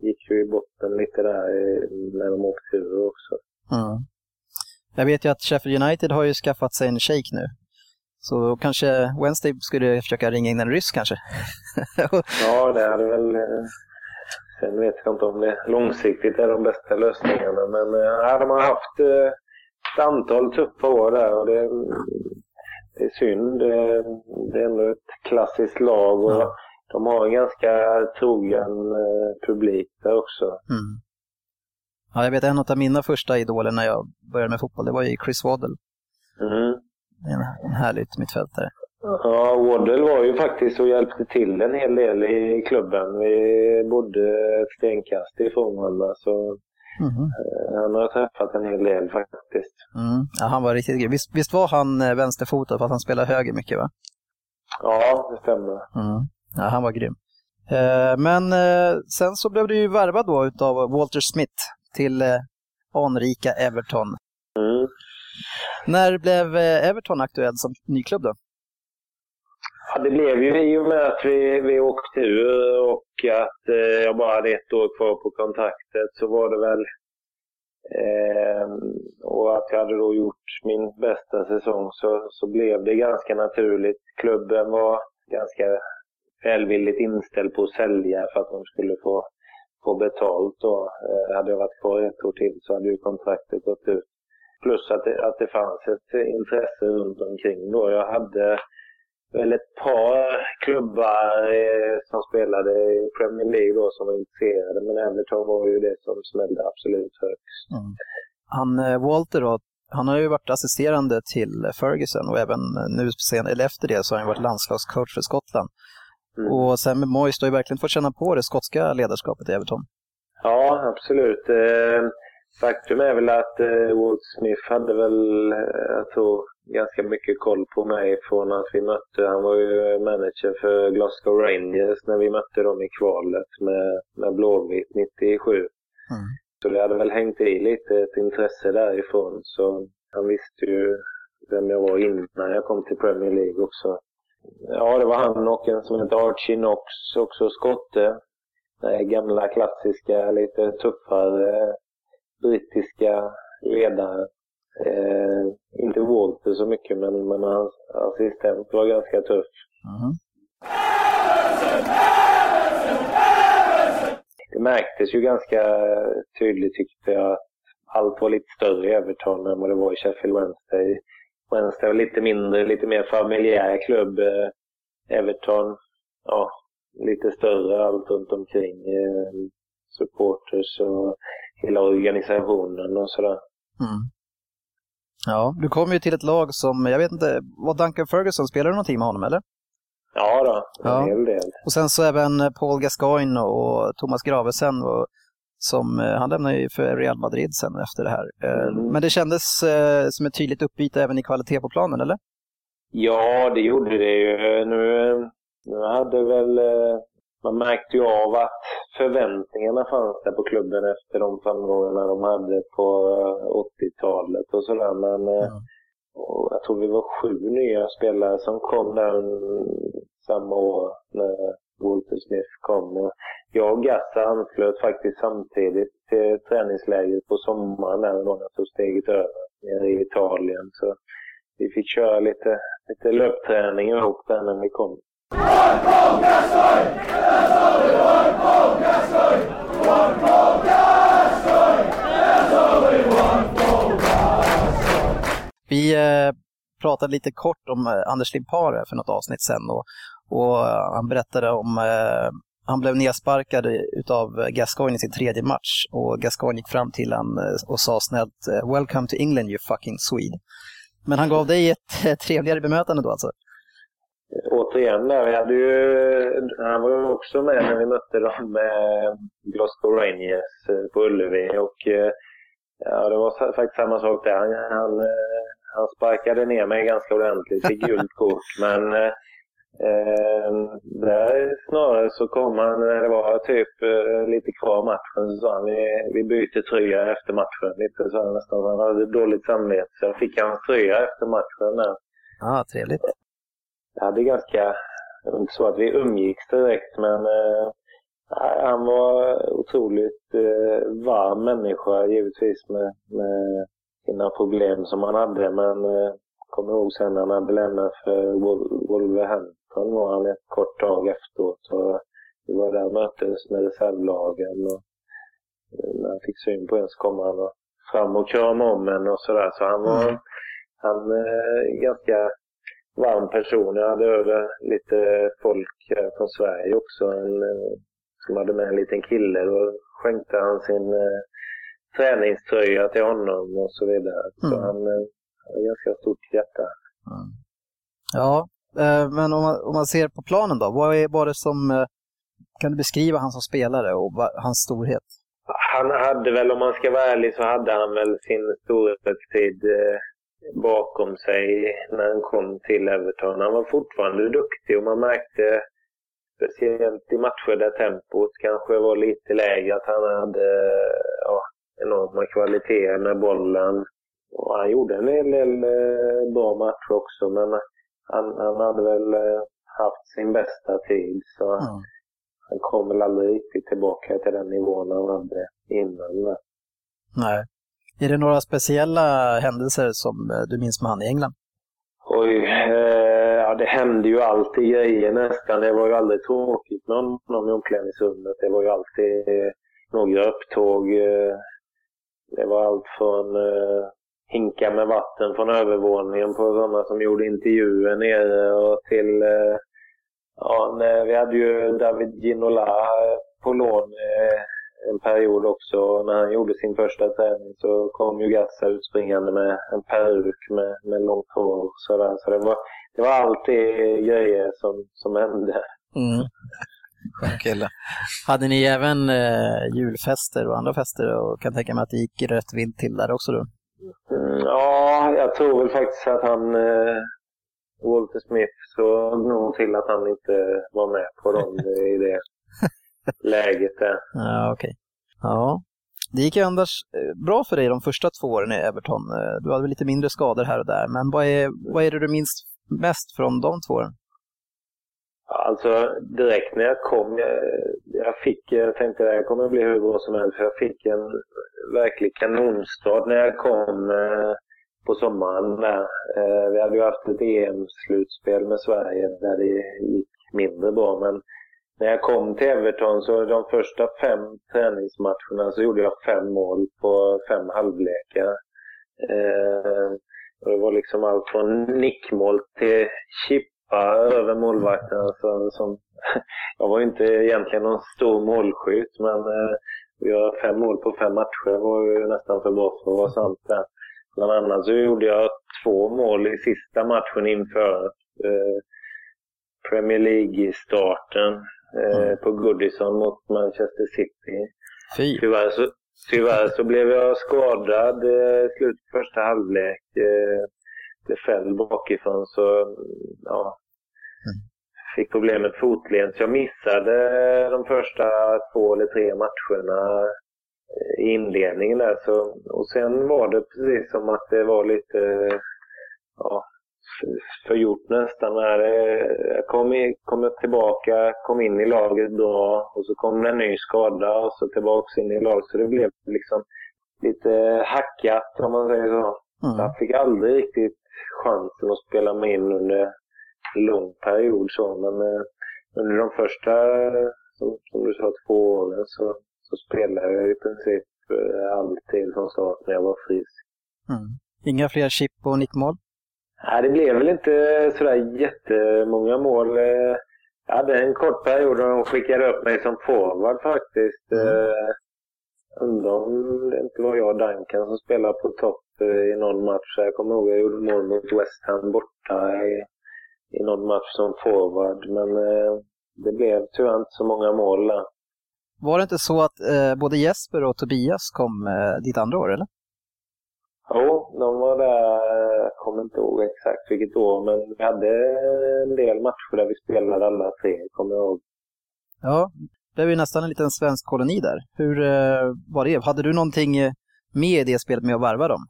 gick ju i botten lite där eh, när de åkte ur också. Mm. Jag vet ju att Sheffield United har ju skaffat sig en shake nu. Så kanske Wednesday skulle försöka ringa in en ryss kanske? ja, det hade väl... Eh, sen vet jag inte om det långsiktigt är de bästa lösningarna. Men eh, de har haft eh, ett antal tuffa år där och det, det är synd. Det, det, är ändå ett klassiskt lag och ja. de har en ganska trogen publik där också. Mm. Ja, jag vet en av mina första idoler när jag började med fotboll, det var ju Chris Waddle. Mm. En, en härligt mittfältare. Ja, Waddle var ju faktiskt och hjälpte till en hel del i klubben. Vi bodde ett stenkast ifrån varandra. Så Mm. Han har träffat en hel del faktiskt. Mm. Ja, han var riktigt grym. Visst, visst var han eh, vänsterfotad fast han spelade höger mycket va? Ja, det stämmer. Mm. Ja, han var grym. Eh, men sen så blev du ju värvad då utav Walter Smith till anrika Everton. Mm. När blev eh, Everton aktuell som ny klubb då? Ja, det blev ju i och med att vi, vi åkte ur och att eh, jag bara hade ett år kvar på kontraktet så var det väl eh, och att jag hade då gjort min bästa säsong så, så blev det ganska naturligt. Klubben var ganska välvilligt inställd på att sälja för att de skulle få, få betalt. Då. Eh, hade jag varit kvar ett år till så hade ju kontraktet gått ut. Plus att det, att det fanns ett intresse runt omkring då. Jag hade väl ett par klubbar eh, som spelade i Premier League då som var intresserade. Men Everton var ju det som smällde absolut högst. Mm. Han, eh, Walter då, han har ju varit assisterande till Ferguson och även nu sen, eller efter det så har han varit landslagscoach för Skottland. Mm. Och sen med Moyes, du har ju verkligen fått känna på det skotska ledarskapet i Everton. Ja, absolut. Eh, faktum är väl att eh, Walt Smith hade väl, eh, jag tror, ganska mycket koll på mig från att vi mötte, han var ju manager för Glasgow Rangers när vi mötte dem i kvalet med, med Blåvitt 97. Mm. Så det hade väl hängt i lite ett intresse därifrån. Så han visste ju vem jag var innan jag kom till Premier League också. Ja, det var han och en som heter Archie Knox, också skotte. Gamla klassiska, lite tuffare brittiska ledare. Eh, inte Walter så mycket, men, men hans assistent var ganska tuff. Mm. Det märktes ju ganska tydligt tyckte jag att allt var lite större i Everton än vad det var i Sheffield Wednesday. Wednesday var lite mindre, lite mer familjär klubb. Eh, Everton, ja, lite större allt runt omkring. Eh, supporters och hela organisationen och sådär. Mm. Ja, du kom ju till ett lag som, jag vet inte, var Duncan Ferguson, spelade du någonting med honom eller? Ja då, en ja. hel del. Och sen så även Paul Gascoigne och Thomas Gravesen, och, som, eh, han lämnade ju för Real Madrid sen efter det här. Eh, mm. Men det kändes eh, som ett tydligt uppbyte även i kvalitet på planen, eller? Ja, det gjorde det ju. Nu, nu hade väl man märkte ju av att förväntningarna fanns där på klubben efter de framgångarna de hade på 80-talet och sådär. Men mm. och jag tror vi var sju nya spelare som kom där samma år när Walter Smith kom. Jag och Gassa anslöt faktiskt samtidigt till träningsläget på sommaren när jag tog steget över nere i Italien. Så vi fick köra lite, lite löpträning ihop där när vi kom. One Gascoigne! That's Gascoigne! One Gascoigne! That's Vi eh, pratade lite kort om eh, Anders Limpare för något avsnitt sen och, och eh, han berättade om han blev nedsparkad av Gascoigne i sin tredje match och Gascoigne gick fram till honom och sa snällt “Welcome to England you fucking Swede”. Men han gav dig ett trevligare bemötande då alltså? Återigen där, vi hade ju, han var ju också med när vi mötte dem med Glasgow Rangers eh, på Ullevi och eh, ja, det var faktiskt samma sak där. Han, han, eh, han sparkade ner mig ganska ordentligt, fick gult kort men Eh, ehm, där snarare så kom han när det var typ lite kvar matchen så sa han vi, vi byter tröja efter matchen. Lite så han nästan. Han hade dåligt samvete så jag fick hans tröja efter matchen. Där. ah, trevligt. Jag hade ganska, det var inte så att vi umgicks direkt men eh, han var otroligt eh, varm människa givetvis med, med sina problem som han hade men eh, kommer ihåg sen när han hade lämnat för Wolverhampton var han ett kort tag efteråt. Och vi var där och möttes med reservlagen. Och när han fick syn på en så kom han fram och kramade om en och sådär. Så han var mm. han, eh, ganska varm person. Jag hade över lite folk från Sverige också. En, som hade med en liten kille. Då skänkte han sin eh, träningströja till honom och så vidare. Så mm. han eh, har ganska stort hjärta. Mm. Ja, Eh, men om man, om man ser på planen då, vad är, var det som... Eh, kan du beskriva han som spelare och hans storhet? Han hade väl, om man ska vara ärlig, så hade han väl sin storhetstid eh, bakom sig när han kom till Everton. Han var fortfarande duktig och man märkte, speciellt i matcher där tempot kanske var lite lägre, att han hade ja, enorma kvaliteter med bollen. Och han gjorde en hel del bra matcher också, men han, han hade väl eh, haft sin bästa tid. Så mm. han kom väl aldrig riktigt tillbaka till den nivån han hade innan. Nej. Är det några speciella händelser som eh, du minns med han i England? Oj, eh, ja det hände ju alltid grejer nästan. Det var ju aldrig tråkigt med honom i omklädningsrummet. Det var ju alltid eh, några upptåg. Eh, det var allt från eh, hinka med vatten från övervåningen på sådana som gjorde intervjuer nere och till... Eh, ja, vi hade ju David Ginola eh, på lån eh, en period också. När han gjorde sin första träning så kom ju Gassa utspringande med en peruk med, med långt hår. Sådär. Så det var, det var alltid grejer som, som hände. Mm. Skön kille. Hade ni även eh, julfester och andra fester och kan tänka mig att det gick rätt vilt till där också då? Mm, ja, jag tror väl faktiskt att han, eh, Walter Smith, såg nog till att han inte var med på dem i det läget där. Ja, okej. Okay. Ja. Det gick ju Anders eh, bra för dig de första två åren i Everton. Eh, du hade väl lite mindre skador här och där, men vad är, vad är det du minns mest från de två åren? Alltså direkt när jag kom, jag, jag fick, jag tänkte att det kommer bli hur bra som helst. För jag fick en verklig kanonstart när jag kom eh, på sommaren. Eh, vi hade ju haft ett EM-slutspel med Sverige där det gick mindre bra. Men när jag kom till Everton så de första fem träningsmatcherna så gjorde jag fem mål på fem halvlekar. Eh, det var liksom allt från nickmål till chippa över målvakten. Alltså, som, jag var inte egentligen någon stor målskytt, men eh, att göra fem mål på fem matcher var ju nästan för bra för att vara sant. Där. Bland annat så gjorde jag två mål i sista matchen inför eh, Premier League-starten mm. på Goodison mot Manchester City. Fy. Tyvärr så, tyvärr så blev jag skadad i eh, slutet på första halvlek. Eh, blev fälld bakifrån så ja, mm. fick problem med fotled. Så jag missade de första två eller tre matcherna i inledningen där. Så, och sen var det precis som att det var lite ja, förgjort nästan. När jag kom, kom tillbaka, kom in i laget bra och så kom en ny skada och så tillbaka in i laget. Så det blev liksom lite hackat om man säger så. Mm. Jag fick aldrig riktigt chansen att spela mig in under en lång period. Så. Men eh, under de första, som, som du sa, två åren så, så spelade jag i princip eh, alltid från start när jag var frisk. Mm. Inga fler chip och nickmål? Nej, det blev väl inte sådär jättemånga mål. Eh, Jag hade en kort period då de skickade upp mig som forward faktiskt. Mm. Undrar om det inte var jag och Duncan som spelade på topp eh, i någon match. Jag kommer ihåg jag gjorde mål mot West Ham borta i, i någon match som forward. Men eh, det blev tyvärr inte så många mål där. Var det inte så att eh, både Jesper och Tobias kom eh, ditt andra år, eller? Jo, de var där, jag kommer inte ihåg exakt vilket år, men vi hade en del matcher där vi spelade alla tre, kommer jag ihåg. Ja, det är ju nästan en liten svensk koloni där. Hur eh, var det? Hade du någonting eh, med i det spelet med att varva dem?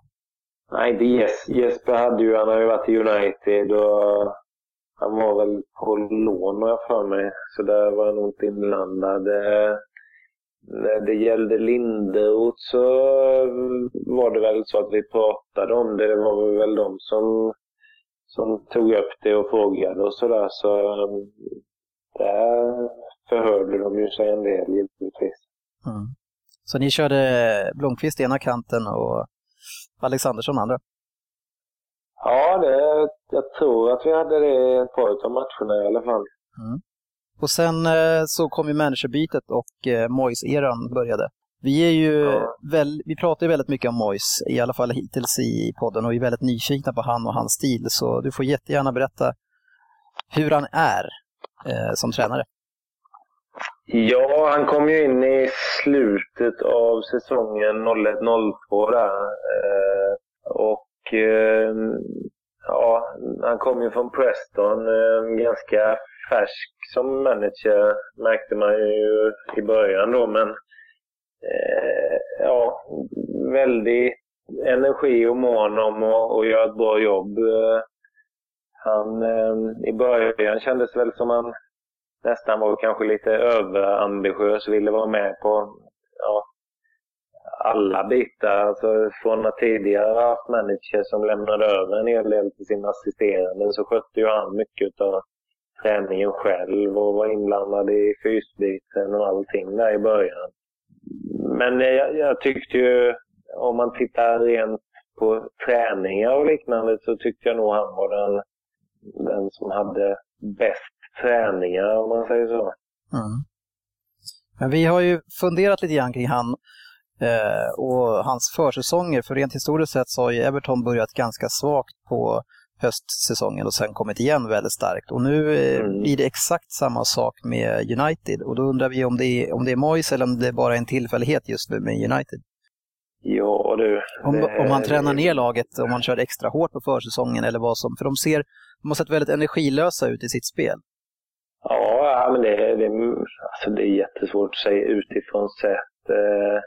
Nej, det Jes Jesper hade ju, han har ju varit i United och han var väl på lån har jag för mig. Så där var jag nog inte inblandad. Eh, det gällde Linderoth så var det väl så att vi pratade om det. Det var väl de som, som tog upp det och frågade och sådär. Så eh, där förhörde de ju sig en del givetvis. Mm. Så ni körde Blomqvist ena kanten och Alexandersson andra? Ja, det, jag tror att vi hade det ett par av matcherna i alla fall. Mm. Och sen eh, så kom ju managerbytet och eh, Moyes-eran började. Vi, är ju Ja. väl, vi pratar ju väldigt mycket om Moyes, i alla fall hittills i podden, och är väldigt nyfikna på han och hans stil. Så du får jättegärna berätta hur han är eh, som tränare. Ja, han kom ju in i slutet av säsongen 01-02 där. Eh, och eh, ja, han kom ju från Preston, eh, ganska färsk som manager märkte man ju i början då. Men eh, ja, väldigt energi och mån om att göra ett bra jobb. Han, eh, I början kändes väl som han nästan var kanske lite överambitiös, ville vara med på ja, alla bitar. Alltså från att tidigare haft manager som lämnade över en hel del till sin assisterande så skötte ju han mycket av träningen själv och var inblandad i fysbiten och allting där i början. Men jag, jag tyckte ju, om man tittar rent på träningar och liknande så tyckte jag nog han var den, den som hade bäst träningar om man säger så. Mm. Men vi har ju funderat lite grann kring han eh, och hans försäsonger. För rent historiskt sett så har ju Everton börjat ganska svagt på höstsäsongen och sen kommit igen väldigt starkt. Och nu eh, Mm. blir det exakt samma sak med United. Och då undrar vi om det är, om det är Moyes eller om det bara är en tillfällighet just nu med United. Ja du. Om, det- om man tränar ner laget, om man kör extra hårt på försäsongen eller vad som... För de ser, de har sett väldigt energilösa ut i sitt spel. Ja, ja, men det, det, alltså det är jättesvårt att säga utifrån sett. Eh,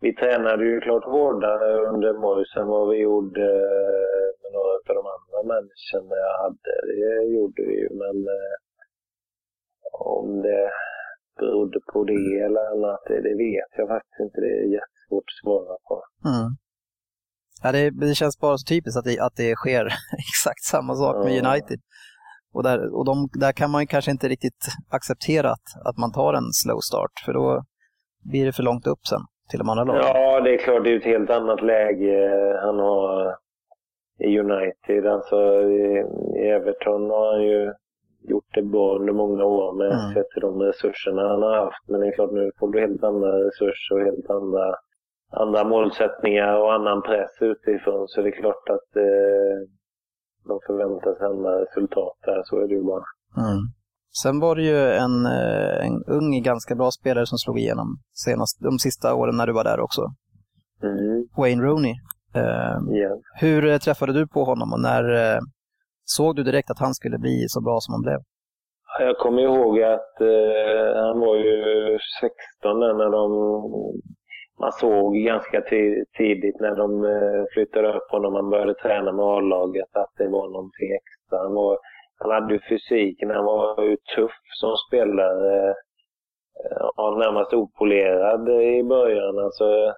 vi tränade ju klart hårdare under Moyes än vad vi gjorde eh, med några av de andra människorna jag hade. Det gjorde vi ju, men eh, om det berodde på det eller annat, det, vet jag faktiskt inte. Det är jättesvårt att svara på. Mm. Ja, det, det känns bara så typiskt att det, att det sker exakt samma sak med. United. Och, där, och de, där kan man ju kanske inte riktigt acceptera att, att man tar en slow start, för då blir det för långt upp sen till de andra lagen. Ja, det är klart. Det är ett helt annat läge han har i United. Alltså i, i Everton har han ju gjort det bra under många år med Mm. sett till de resurserna han har haft. Men det är klart, nu får du helt andra resurser och helt andra, andra målsättningar och annan press utifrån. Så det är klart att eh, de förväntar sig andra resultat där. Så är det ju bara. Mm. Sen var det ju en, eh, en ung, ganska bra spelare som slog igenom senast, de sista åren när du var där också. Mm, Wayne Rooney. Eh, igen. hur eh, träffade du på honom och när eh, såg du direkt att han skulle bli så bra som han blev? Jag kommer ihåg att eh, han var ju 16 där när de... Man såg ganska ti- tidigt när de flyttade upp honom, man började träna med A-laget, att det var någonting extra. Han, var, han hade ju fysiken, han var ju tuff som spelare. Eh, ja, närmast opolerad i början. Alltså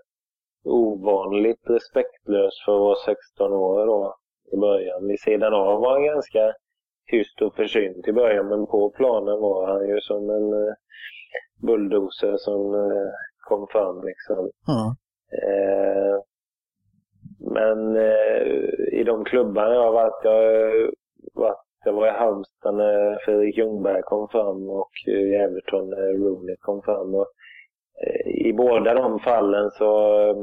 ovanligt respektlös för att vara 16 år då i början. Vid sidan av var han ganska tyst och försynt i början, men på planen var han ju som en eh, bulldozer som eh, kom fram liksom. Mm. Eh, men eh, i de klubbarna jag har varit, jag, har varit, jag var i Halmstad när Fredrik Ljungberg kom fram och i Everton när Rooney kom fram. Och, eh, I båda de fallen så eh,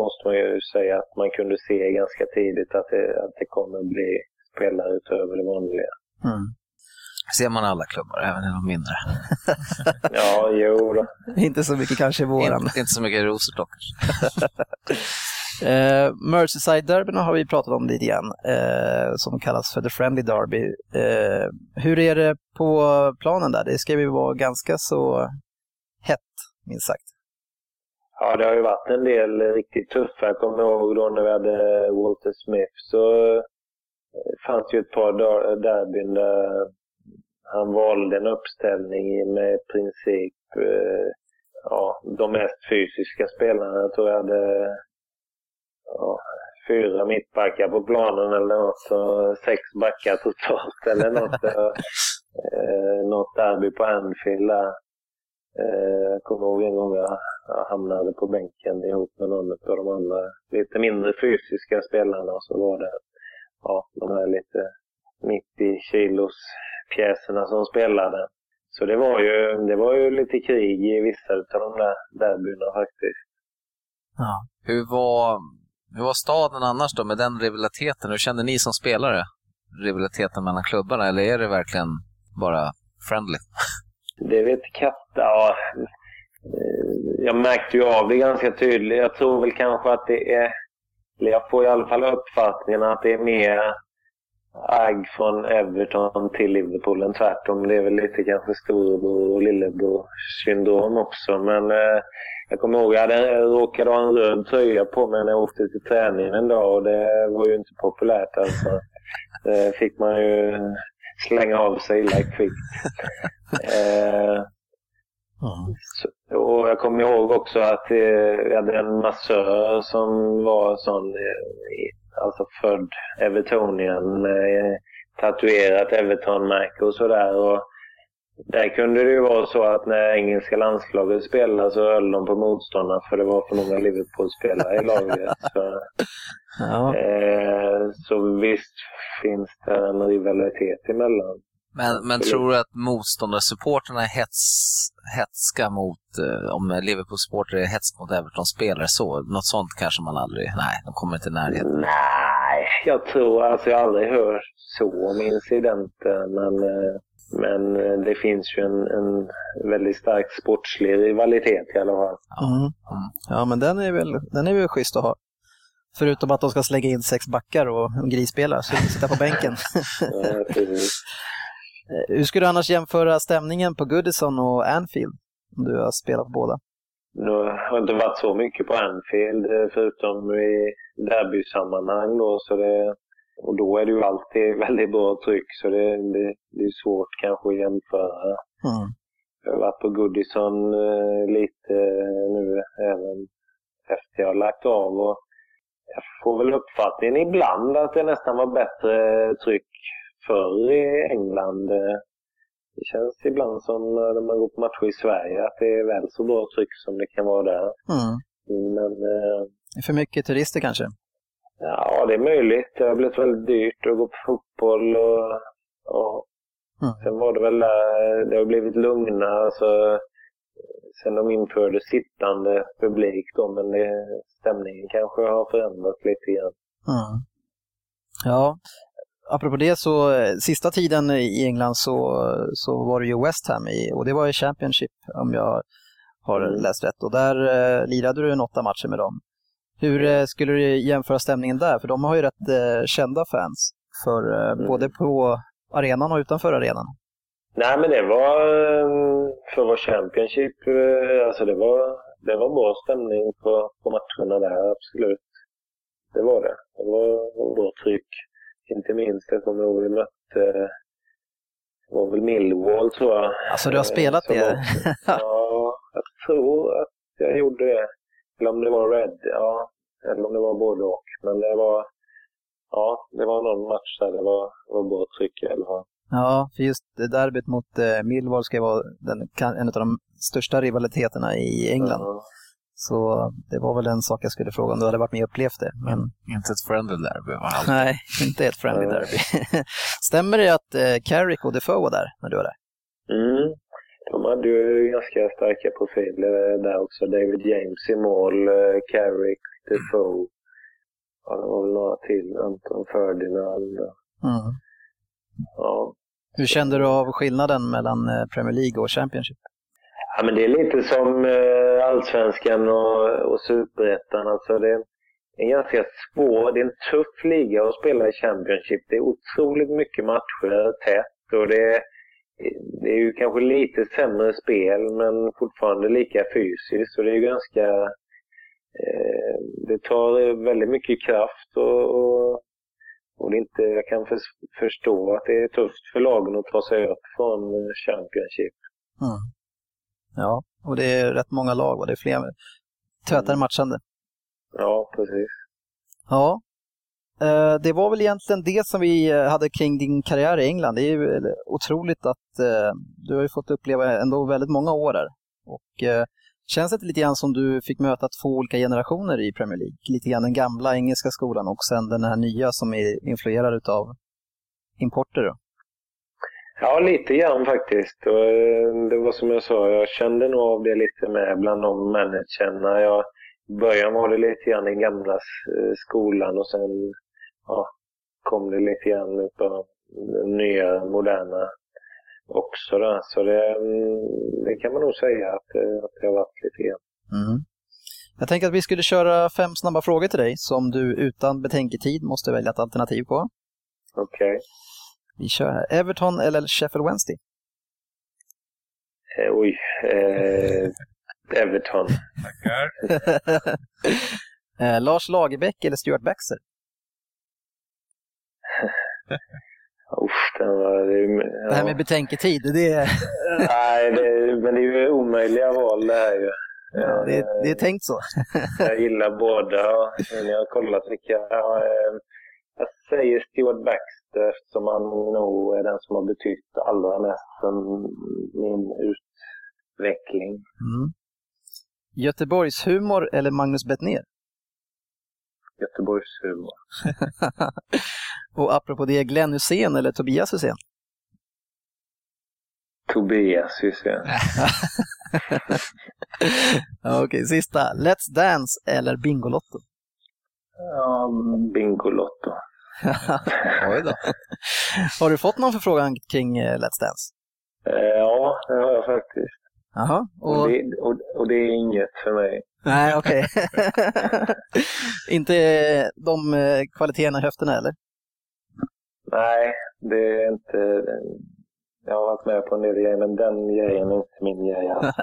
måste man ju säga att man kunde se ganska tidigt att det, att det kommer bli spelare utöver det vanliga. Mm. ser man alla klubbar, även i de mindre. Ja, jo då. Inte så mycket kanske i våran. Inte, inte så mycket rosor dock. Eh, Merseyside-derbyna har vi pratat om lite grann, eh, som kallas för The Friendly Derby. Eh, hur är det på planen där? Det ska ju vara ganska så hett, minst sagt. Ja, det har ju varit en del riktigt tuffa. Jag kommer ihåg då när vi hade Walter Smith så eh, fanns det ju ett par derbyn där han valde en uppställning med i princip eh, ja, de mest fysiska spelarna. Jag tror jag hade fyra mittbackar på planen eller något och sex backar totalt eller något. eh, något derby på Anfield där. Eh, jag kommer ihåg en gång jag, jag hamnade på bänken ihop med någon av de andra lite mindre fysiska spelarna och så var det ja, de här lite 90 kilos pjäserna som spelade. Så det var ju, det var ju lite krig i vissa av de där derbyna faktiskt. Ja. Hur var, hur var staden annars då med den rivaliteten? Hur kände ni som spelare rivaliteten mellan klubbarna? Eller är det verkligen bara friendly? Det vet katta. Ja, eh, jag märkte ju av det ganska tydligt. Jag tror väl kanske att det är... eller Jag får i alla fall uppfattningen att det är mer agg från Everton till Liverpool än tvärtom. Det är väl lite kanske storebror och lillebror syndrom också. Men eh, jag kommer ihåg, jag hade, råkade ha en röd tröja på mig när jag åkte till träningen en dag och det var ju inte populärt alltså. Det fick man ju slänga av sig illa kvickt. Eh, så, och jag kommer ihåg också att eh, vi hade en massör som var sån, eh, alltså född Evertonian med eh, tatuerat Everton-märke och sådär. Och där kunde det ju vara så att när engelska landslaget spelade så höll de på motståndarna för det var för många Liverpool-spelare i laget. Så, Ja. eh, så visst finns det en rivalitet emellan. Men, men tror du att motståndarsupporterna är hets, hetska mot, eh, om Liverpool-supporter är hets mot Everton-spelare så? Något sånt kanske man aldrig, nej, de kommer inte i närheten. Nej, jag tror alltså jag har aldrig hört så om incidenter. Men, eh, men eh, det finns ju en, en väldigt stark sportslig rivalitet i alla fall. Mm. Ja, men den är, väl, den är väl schysst att ha. Förutom att de ska slänga in sex backar och en grisspelare, så sitta på bänken. Ja, precis. Hur skulle du annars jämföra stämningen på Goodison och Anfield? Om du har spelat på båda. Nu har inte varit så mycket på Anfield eh, förutom i derbysammanhang då. Så det, och då är det ju alltid väldigt bra tryck så det, det, det är svårt kanske att jämföra. Mm. Jag har varit på Goodison eh, lite nu även efter jag har lagt av. Och jag får väl uppfattningen ibland att det nästan var bättre tryck förr i England. Eh, Det känns ibland som när man går på matcher i Sverige att det är väl så bra tryck som det kan vara där. Mm. Men eh, för mycket turister kanske? ja, det är möjligt. Det har blivit väldigt dyrt att gå på fotboll och, och Mm. sen var det väl där, det har blivit lugnare. Alltså, sen de införde sittande publik då, men det, stämningen kanske har förändrats lite grann. Mm. Ja, apropå det så eh, sista tiden i England så, så var det ju West Ham i, och det var i Championship om jag har Mm. läst rätt. Och där eh, lirade du en åtta matcher med dem. Hur eh, skulle du jämföra stämningen där? För de har ju rätt eh, kända fans, för, eh, Mm. både på arenan och utanför arenan. Nej, men det var eh, för vår Championship, eh, alltså det var, det var bra stämning på, på matcherna där, absolut. Det var det. Det var, var bra tryck. Inte minst, ihåg vi mötte, det var väl Millwall tror jag. Alltså du har Eh, spelat som det? Ja, jag tror att jag gjorde det. Eller om det var Red, ja. Eller om det var både och. Men det var, ja, det var någon match där det var, var bra tryck i alla fall. Ja, för just derbyt mot eh, Millwall ska ju vara den, en av de största rivaliteterna i England. Ja. Så det var väl en sak jag skulle fråga om du hade varit med och upplevt det. Men Inte ett friendly derby va? nej, inte ett friendly derby. Stämmer det att eh, Carrick och Defoe var där när du var där? Mm. De hade ju ganska starka profiler där också. David James i mål, eh, Carrick, Defoe. Ja, det var väl några till. Anton Ferdinand. Mm. Ja. Hur kände du av skillnaden mellan eh, Premier League och Championship? Ja, men det är lite som eh, Allsvenskan och, och Superettan. Alltså det är en ganska svår, det är en tuff liga att spela i Championship. Det är otroligt mycket matcher tätt och det är, det är ju kanske lite sämre spel men fortfarande lika fysiskt. Så det är ju ganska... Eh, det tar väldigt mycket kraft och, och, och det är inte, jag kan för, förstå att det är tufft för lagen att ta sig upp från Championship. Mm. Ja, och det är rätt många lag och det är fler tätare matchande. Ja, precis. Ja, Eh, det var väl egentligen det som vi eh, hade kring din karriär i England. Det är ju eh, otroligt att du har ju fått uppleva ändå väldigt många år där. Och känns det lite grann som du fick möta två olika generationer i Premier League? Lite grann den gamla engelska skolan och sen den här nya som är influerad utav importer. Då. Ja, lite grann faktiskt. Och, eh, det var som jag sa, jag kände nog av det lite med bland de managerna. Jag, I början var det lite grann den gamla eh, skolan och sen ja, kom det lite grann utav nya, moderna också. Där. Så det, mm, det kan man nog säga att, det- att det har varit lite grann. Mm. Jag tänker att vi skulle köra fem snabba frågor till dig som du utan betänketid måste välja ett alternativ på. Okej. Vi kör här. Everton eller Sheffield Wednesday? Eh, oj. Eh, Everton. Tackar. eh, Lars Lagerbäck eller Stuart Baxter? Usch, den var... Det, ja. Det här med betänketid, det är, Nej, det, men det är ju omöjliga val det här ju. ja, det, är, det är tänkt så. Jag gillar båda. och Jag har kollat vilka... Ja, eh, jag säger Stuart Baxter eftersom han nog är den som har betytt allra mest för min utveckling. Mm. Göteborgs humor eller Magnus Bettner? Göteborgs humor. Och apropå det, Glenn Hussein eller Tobias Hysén? Tobias Hysén. Okej, sista. Let's Dance eller Bingolotto? Ja, Bingolotto. Oj då. Har du fått någon förfrågan kring eh, Let's Dance? Eh, Ja, det har jag faktiskt. Jaha, Och, och... det, och, och det är inget för mig. Nej, okej. Inte eh, de kvaliteterna i höfterna eller? Nej, det är inte... Jag har varit med på en del grejer, men den grejen är inte min grej. Alltså.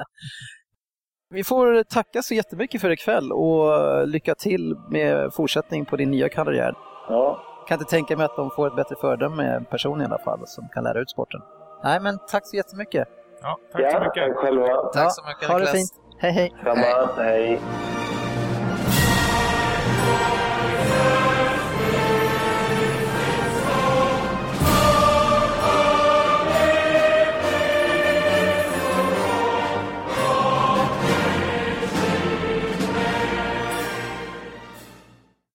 Vi får tacka så jättemycket för ikväll och lycka till med fortsättning på din nya karriär. Ja, Kan inte tänka mig att de får ett bättre föredöme med en person i alla fall som kan lära ut sporten. Nej, men tack så jättemycket. Ja, tack så ja mycket. tack själva. Tack så mycket, Ha det fint. Hej, hej. Samma. Hej.